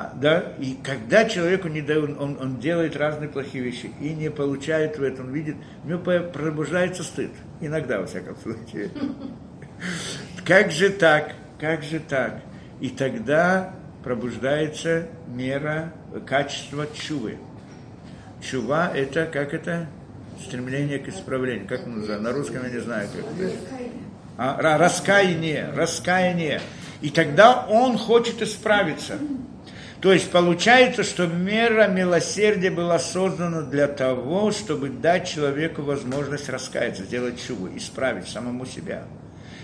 А, да, и когда человеку не дают, он, он делает разные плохие вещи и не получает в этом, видит, у него пробуждается стыд. Иногда, во всяком случае. Как же так? Как же так? И тогда пробуждается мера качества чувы. Чува – это, как это? Стремление к исправлению. Как мы? На русском я не знаю, как. А, раскаяние, раскаяние. И тогда он хочет исправиться. То есть получается, что мера милосердия была создана для того, чтобы дать человеку возможность раскаяться, сделать чуву, исправить самому себя.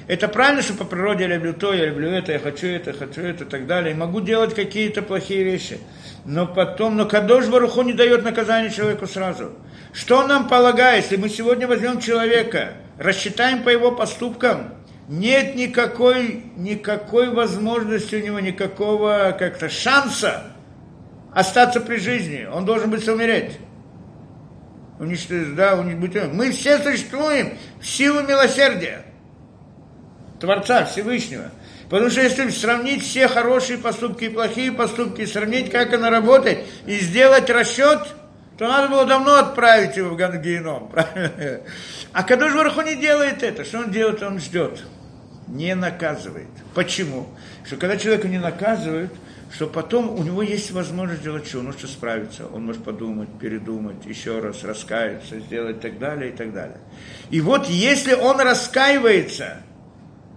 Это правильно, что по природе я люблю то, я люблю это, я хочу это, хочу это и так далее. И могу делать какие-то плохие вещи. Но потом, но Кадош Баруху не дает наказания человеку сразу. Что нам полагает, если мы сегодня возьмем человека, рассчитаем по его поступкам, нет никакой, никакой возможности у него, никакого как-то шанса остаться при жизни. Он должен быть умереть. Уничтожить, да, уничтожить. Мы все существуем в силу милосердия. Творца Всевышнего. Потому что если сравнить все хорошие поступки и плохие поступки, сравнить, как она работает, и сделать расчет, то надо было давно отправить его в геном. А Кадош Бараху не делает это. Что он делает? Он ждет. Не наказывает. Почему? Что когда человека не наказывают, что потом у него есть возможность сделать что? Он может справиться, он может подумать, передумать, еще раз раскаяться, сделать и так далее, и так далее. И вот если он раскаивается,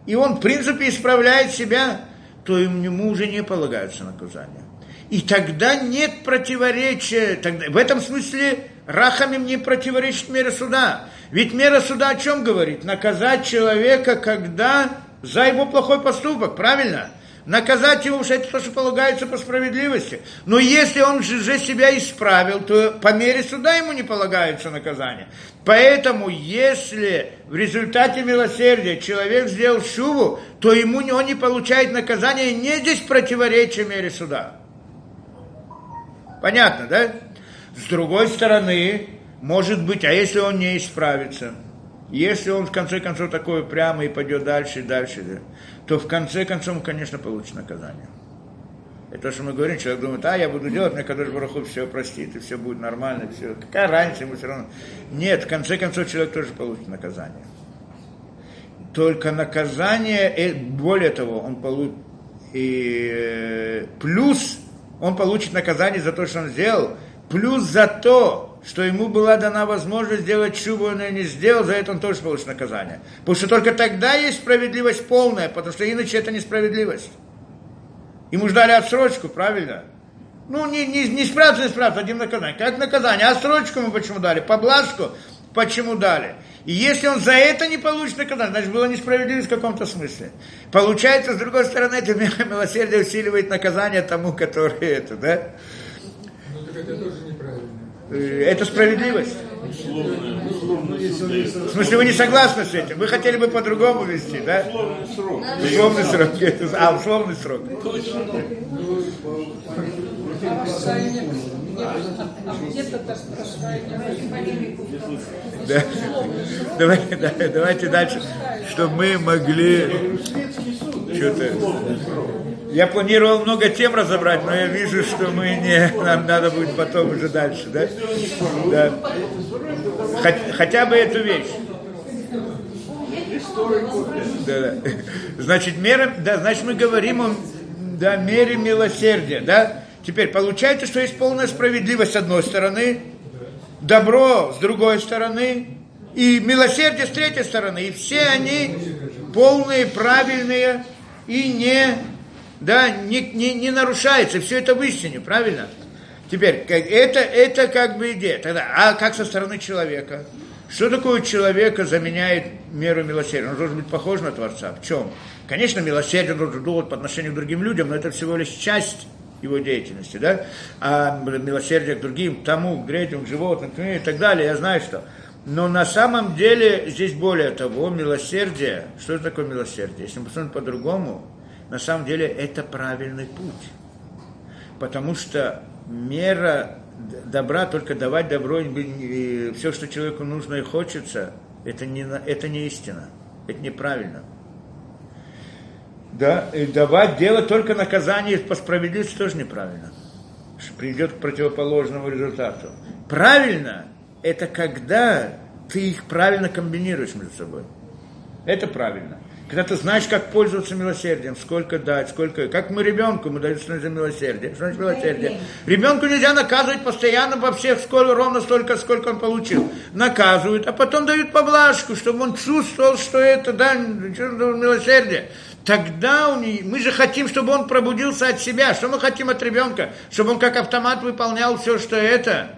и он, в принципе, исправляет себя, то ему уже не полагаются наказания. И тогда нет противоречия. Тогда, в этом смысле рахамим не противоречит мере суда. Ведь мера суда о чем говорит? Наказать человека, когда за его плохой поступок, правильно? наказать его, что это то, что полагается по справедливости. Но если он же, себя исправил, то по мере суда ему не полагается наказание. Поэтому, если в результате милосердия человек сделал шубу, то ему он не получает наказание, не здесь противоречие мере суда. Понятно, да? С другой стороны, может быть, а если он не исправится – если он в конце концов такой прямо и пойдет дальше и дальше, да, то в конце концов он, конечно, получит наказание. Это то, что мы говорим, человек думает, а, я буду делать, мне Кадош Бараху все простит, и все будет нормально, все. Какая разница ему все равно? Нет, в конце концов человек тоже получит наказание. Только наказание, э, более того, он получит, и э, плюс он получит наказание за то, что он сделал, плюс за то, что ему была дана возможность сделать чубу, он ее не сделал, за это он тоже получит наказание. Потому что только тогда есть справедливость полная, потому что иначе это несправедливость. Ему ждали отсрочку, правильно? Ну, не, не, не справиться, не справиться, один наказание. Как наказание? Отсрочку мы почему дали? Поблажку почему дали? И если он за это не получит наказание, значит, было несправедливость в каком-то смысле. Получается, с другой стороны, это милосердие усиливает наказание тому, который это, да? Ну, так это тоже неправильно. Э, Это справедливость. В смысле, вы не согласны с этим? Вы хотели бы по-другому вести, да? Условный срок. А, условный срок. Да. Давайте, да, давайте дальше, чтобы мы могли что-то... Я планировал много тем разобрать, но я вижу, что мы не... Нам надо будет потом уже дальше, да? Да. Хот- хотя бы эту вещь. Да, да. Значит, мера, да, значит, мы говорим о да, мере милосердия, да? Теперь получается, что есть полная справедливость с одной стороны, добро с другой стороны, и милосердие с третьей стороны. И все они полные, правильные и не, да, не, не, не нарушаются. Все это в истине, правильно? Теперь, это, это как бы идея. Тогда, а как со стороны человека? Что такое человека заменяет меру милосердия? Он должен быть похож на Творца. В чем? Конечно, милосердие должен делать по отношению к другим людям, но это всего лишь часть его деятельности, да? А милосердие к другим, к тому, к третьему, к животным, к и так далее, я знаю, что. Но на самом деле здесь более того, милосердие, что такое милосердие? Если мы посмотрим по-другому, на самом деле это правильный путь. Потому что мера добра, только давать добро, и все, что человеку нужно и хочется, это не, это не истина, это неправильно. Да, и давать, делать только наказание по справедливости тоже неправильно. Что Приведет к противоположному результату. Правильно – это когда ты их правильно комбинируешь между собой. Это правильно. Когда ты знаешь, как пользоваться милосердием, сколько дать, сколько... Как мы ребенку, мы даем что за милосердие. Что значит милосердие? Ребенку нельзя наказывать постоянно вообще сколько, ровно столько, сколько он получил. Наказывают, а потом дают поблажку, чтобы он чувствовал, что это, да, чувствовал милосердие. Тогда у мы же хотим, чтобы он пробудился от себя. Что мы хотим от ребенка? Чтобы он как автомат выполнял все, что это.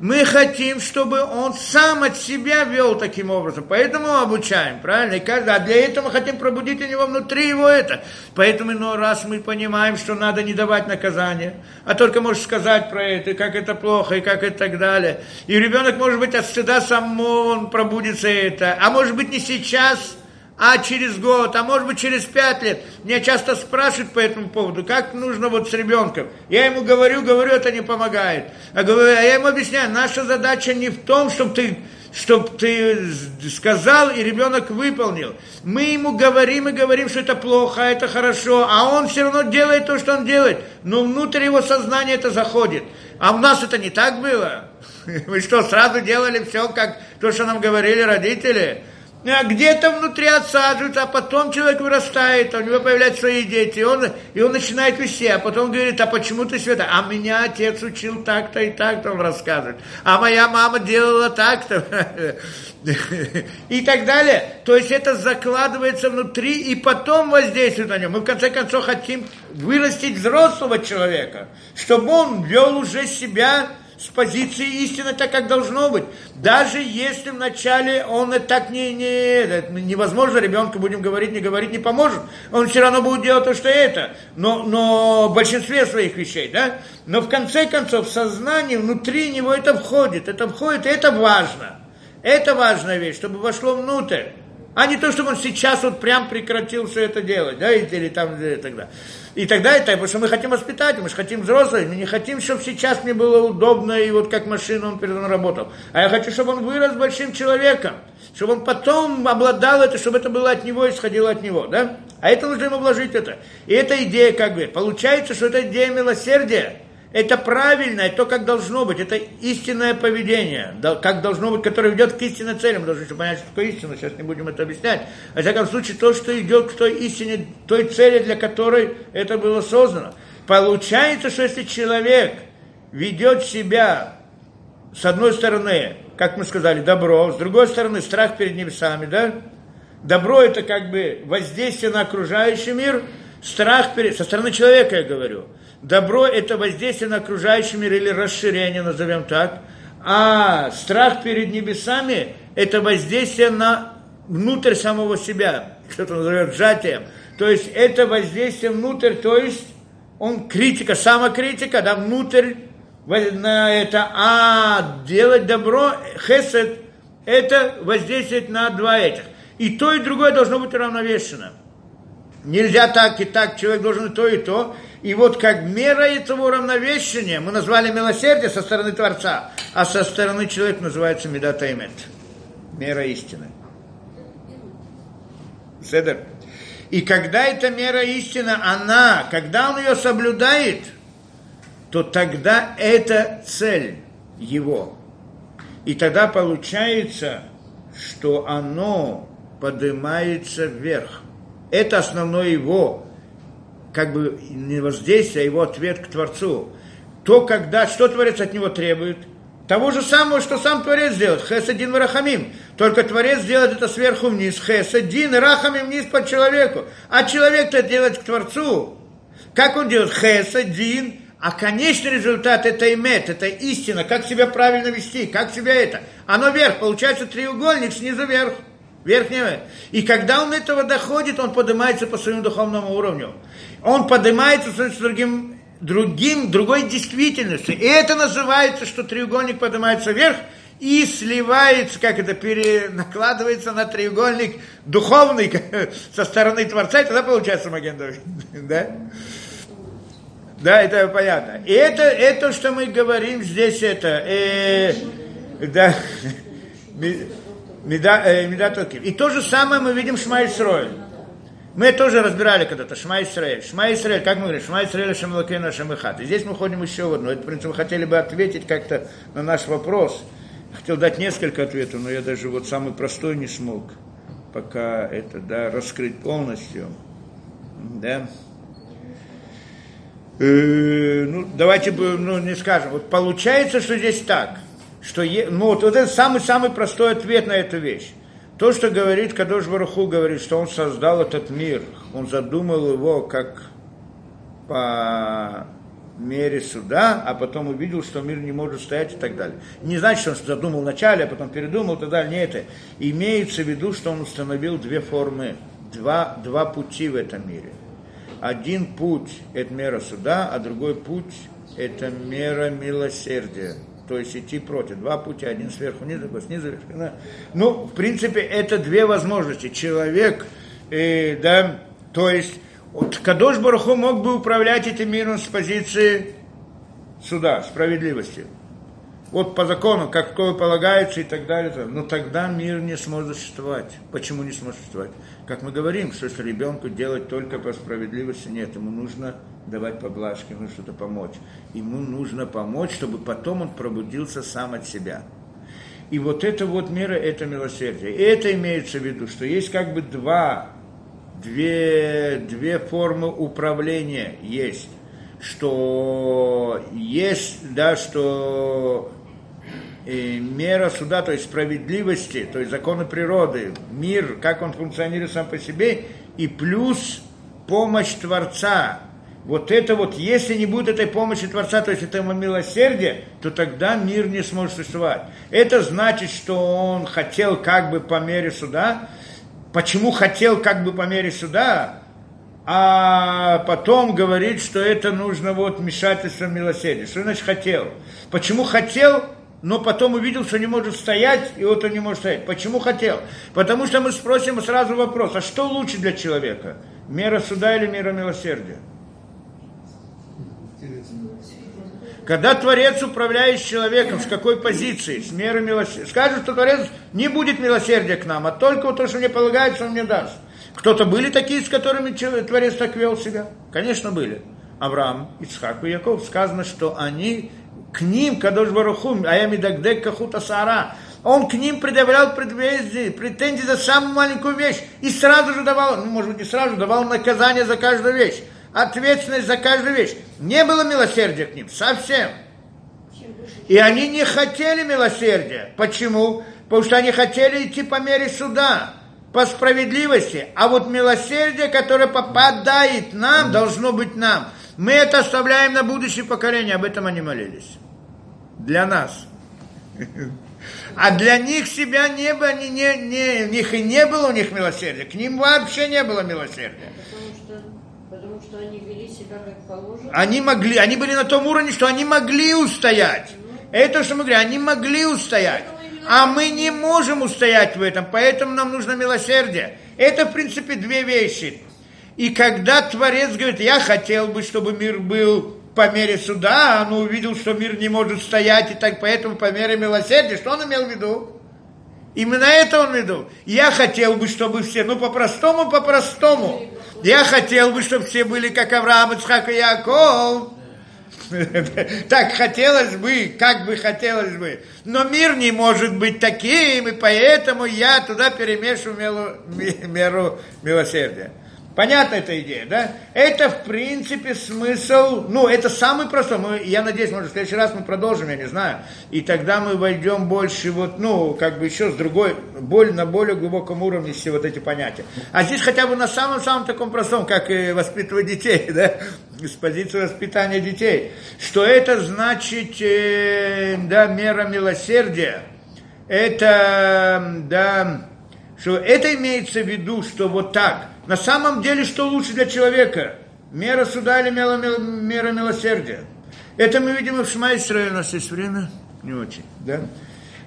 Мы хотим, чтобы он сам от себя вел таким образом. Поэтому обучаем, правильно? И каждый, а для этого мы хотим пробудить у него внутри его это. Поэтому иной раз мы понимаем, что надо не давать наказания, а только можешь сказать про это, и как это плохо, и как это так далее. И ребенок, может быть, от стыда сам он пробудится это. А может быть, не сейчас, а через год, а может быть через пять лет. Меня часто спрашивают по этому поводу, как нужно вот с ребенком. Я ему говорю, говорю, это не помогает. А, говорю, а я ему объясняю, наша задача не в том, чтобы ты, чтоб ты сказал и ребенок выполнил. Мы ему говорим и говорим, что это плохо, а это хорошо, а он все равно делает то, что он делает. Но внутрь его сознания это заходит. А у нас это не так было. Мы что, сразу делали все, как то, что нам говорили родители? А где-то внутри отсаживается, а потом человек вырастает, а у него появляются свои дети, и он, и он начинает вести, а потом говорит, а почему ты света? А меня отец учил так-то и так-то, он рассказывает. А моя мама делала так-то. И так далее. То есть это закладывается внутри и потом воздействует на него. Мы в конце концов хотим вырастить взрослого человека, чтобы он вел уже себя с позиции истины так, как должно быть. Даже если вначале он так не, не невозможно, ребенку будем говорить, не говорить, не поможет. Он все равно будет делать то, что это. Но, но в большинстве своих вещей, да? Но в конце концов, в сознании, внутри него это входит. Это входит, и это важно. Это важная вещь, чтобы вошло внутрь. А не то, чтобы он сейчас вот прям прекратил все это делать, да, или там, и тогда. И тогда это, потому что мы хотим воспитать, мы же хотим взрослых, мы не хотим, чтобы сейчас мне было удобно, и вот как машина он передо мной работал. А я хочу, чтобы он вырос большим человеком, чтобы он потом обладал это, чтобы это было от него, исходило от него, да? А это нужно ему вложить это. И эта идея, как бы, получается, что это идея милосердия, это правильно, это то, как должно быть, это истинное поведение, как должно быть, которое ведет к истинной цели. Мы должны понять, что такое истина, сейчас не будем это объяснять. Во всяком случае, то, что идет к той истине, той цели, для которой это было создано. Получается, что если человек ведет себя, с одной стороны, как мы сказали, добро, с другой стороны, страх перед небесами, да? Добро это как бы воздействие на окружающий мир, страх перед, со стороны человека я говорю. Добро – это воздействие на окружающий мир или расширение, назовем так. А страх перед небесами – это воздействие на внутрь самого себя, что-то называют сжатием. То есть это воздействие внутрь, то есть он критика, самокритика, да, внутрь на это, а делать добро, хесед, это воздействует на два этих. И то, и другое должно быть уравновешено. Нельзя так и так, человек должен и то, и то. И вот как мера этого уравновешения, мы назвали милосердие со стороны Творца, а со стороны человека называется медатаймет, мера истины. Седер. И когда эта мера истины, она, когда он ее соблюдает, то тогда это цель его. И тогда получается, что оно поднимается вверх. Это основное его, как бы не воздействие, а его ответ к Творцу. То, когда, что Творец от него требует, того же самого, что сам Творец делает, Хесадин Рахамим. Только Творец делает это сверху вниз, Хесадин Рахамим вниз по человеку. А человек-то делает к Творцу. Как он делает? Хесадин, а конечный результат это имет, это истина, как себя правильно вести, как себя это. Оно вверх, получается треугольник снизу вверх верхнего. И когда он этого доходит, он поднимается по своему духовному уровню. Он поднимается с другим, другим, другой действительностью. И это называется, что треугольник поднимается вверх и сливается, как это, перенакладывается на треугольник духовный со стороны Творца, и тогда получается Маген Да? Да, это понятно. И это, это, что мы говорим здесь, это, э, да, Меда, э. И то же самое мы видим Шма Исроэль. Мы тоже разбирали когда-то Шма Исраэль. Шма Исраэль, как мы говорим, Шма Исраэль, Шамалакена, Шамихат. И здесь мы ходим еще в одно. Это, в принципе, мы хотели бы ответить как-то на наш вопрос. Хотел дать несколько ответов, но я даже вот самый простой не смог пока это, да, раскрыть полностью. Да. Э, ну, давайте, ну, не скажем. Вот получается, что здесь так – что ну, вот, вот это самый-самый простой ответ на эту вещь. То, что говорит Кадош Баруху, говорит, что он создал этот мир, он задумал его как по мере суда, а потом увидел, что мир не может стоять и так далее. Не значит, что он задумал вначале, а потом передумал и так далее. Не это. Имеется в виду, что он установил две формы, два, два пути в этом мире. Один путь – это мера суда, а другой путь – это мера милосердия то есть идти против. Два пути, один сверху вниз, другой снизу вверх. Да. Ну, в принципе, это две возможности. Человек, э, да, то есть, вот Кадош Баруху мог бы управлять этим миром с позиции суда, справедливости. Вот по закону, как полагается и так далее. Но тогда мир не сможет существовать. Почему не сможет существовать? Как мы говорим, что если ребенку делать только по справедливости, нет, ему нужно давать поблажки, ему что-то помочь. Ему нужно помочь, чтобы потом он пробудился сам от себя. И вот это вот мера, это милосердие. И это имеется в виду, что есть как бы два, две, две формы управления есть. Что есть, да, что и мера суда, то есть справедливости, то есть законы природы, мир, как он функционирует сам по себе, и плюс помощь Творца, вот это вот, если не будет этой помощи Творца, то есть этого милосердия, то тогда мир не сможет существовать. Это значит, что он хотел как бы по мере суда. Почему хотел как бы по мере суда? А потом говорит, что это нужно вот вмешательство милосердия. Что значит хотел? Почему хотел? Но потом увидел, что не может стоять, и вот он не может стоять. Почему хотел? Потому что мы спросим сразу вопрос, а что лучше для человека? Мера суда или мера милосердия? Когда Творец управляет человеком, с какой позиции, с мерой милосердия. Скажет, что Творец не будет милосердия к нам, а только то, что мне полагается, он мне даст. Кто-то были такие, с которыми Творец так вел себя? Конечно, были. Авраам, Ицхак и Яков. Сказано, что они к ним, Кадош Барухум, Аями Дагдек Кахута Сара, он к ним предъявлял претензии, претензии за самую маленькую вещь. И сразу же давал, ну, может быть, не сразу, давал наказание за каждую вещь ответственность за каждую вещь. Не было милосердия к ним, совсем. И они не хотели милосердия. Почему? Потому что они хотели идти по мере суда, по справедливости. А вот милосердие, которое попадает нам, должно быть нам. Мы это оставляем на будущее поколение, об этом они молились. Для нас. А для них себя не было, они не, не, у них и не было у них милосердия. К ним вообще не было милосердия. Потому что, потому что они вели себя как положено. Они могли, они были на том уровне, что они могли устоять. Это что мы говорим, они могли устоять. А мы не можем устоять в этом, поэтому нам нужно милосердие. Это, в принципе, две вещи. И когда Творец говорит, я хотел бы, чтобы мир был по мере суда, он увидел, что мир не может стоять, и так поэтому по мере милосердия, что он имел в виду? Именно это он имел в виду. Я хотел бы, чтобы все, ну по-простому, по-простому. Я хотел бы, чтобы все были как Авраам, Ицхак и Яков. Так хотелось бы, как бы хотелось бы. Но мир не может быть таким, и поэтому я туда перемешу меру милосердия. Понятна эта идея, да? Это, в принципе, смысл, ну, это самый простой. Мы, я надеюсь, может, в следующий раз мы продолжим, я не знаю. И тогда мы войдем больше, вот, ну, как бы еще с другой, боль, на более глубоком уровне все вот эти понятия. А здесь хотя бы на самом-самом таком простом, как и воспитывать детей, да? С позиции воспитания детей. Что это значит, э, да, мера милосердия. Это, да, что это имеется в виду, что вот так. На самом деле, что лучше для человека? Мера суда или мера, мера милосердия? Это мы видим и в Шмайсре, у нас есть время? Не очень, да?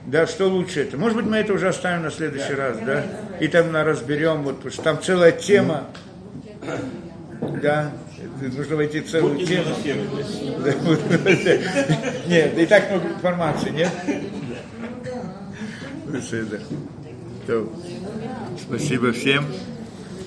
Да, что лучше это? Может быть, мы это уже оставим на следующий раз, да? И там мы разберем, вот, потому что там целая тема. Да, нужно войти в целую Будьте тему. Нет, и так много информации, нет? То, Спасибо всем.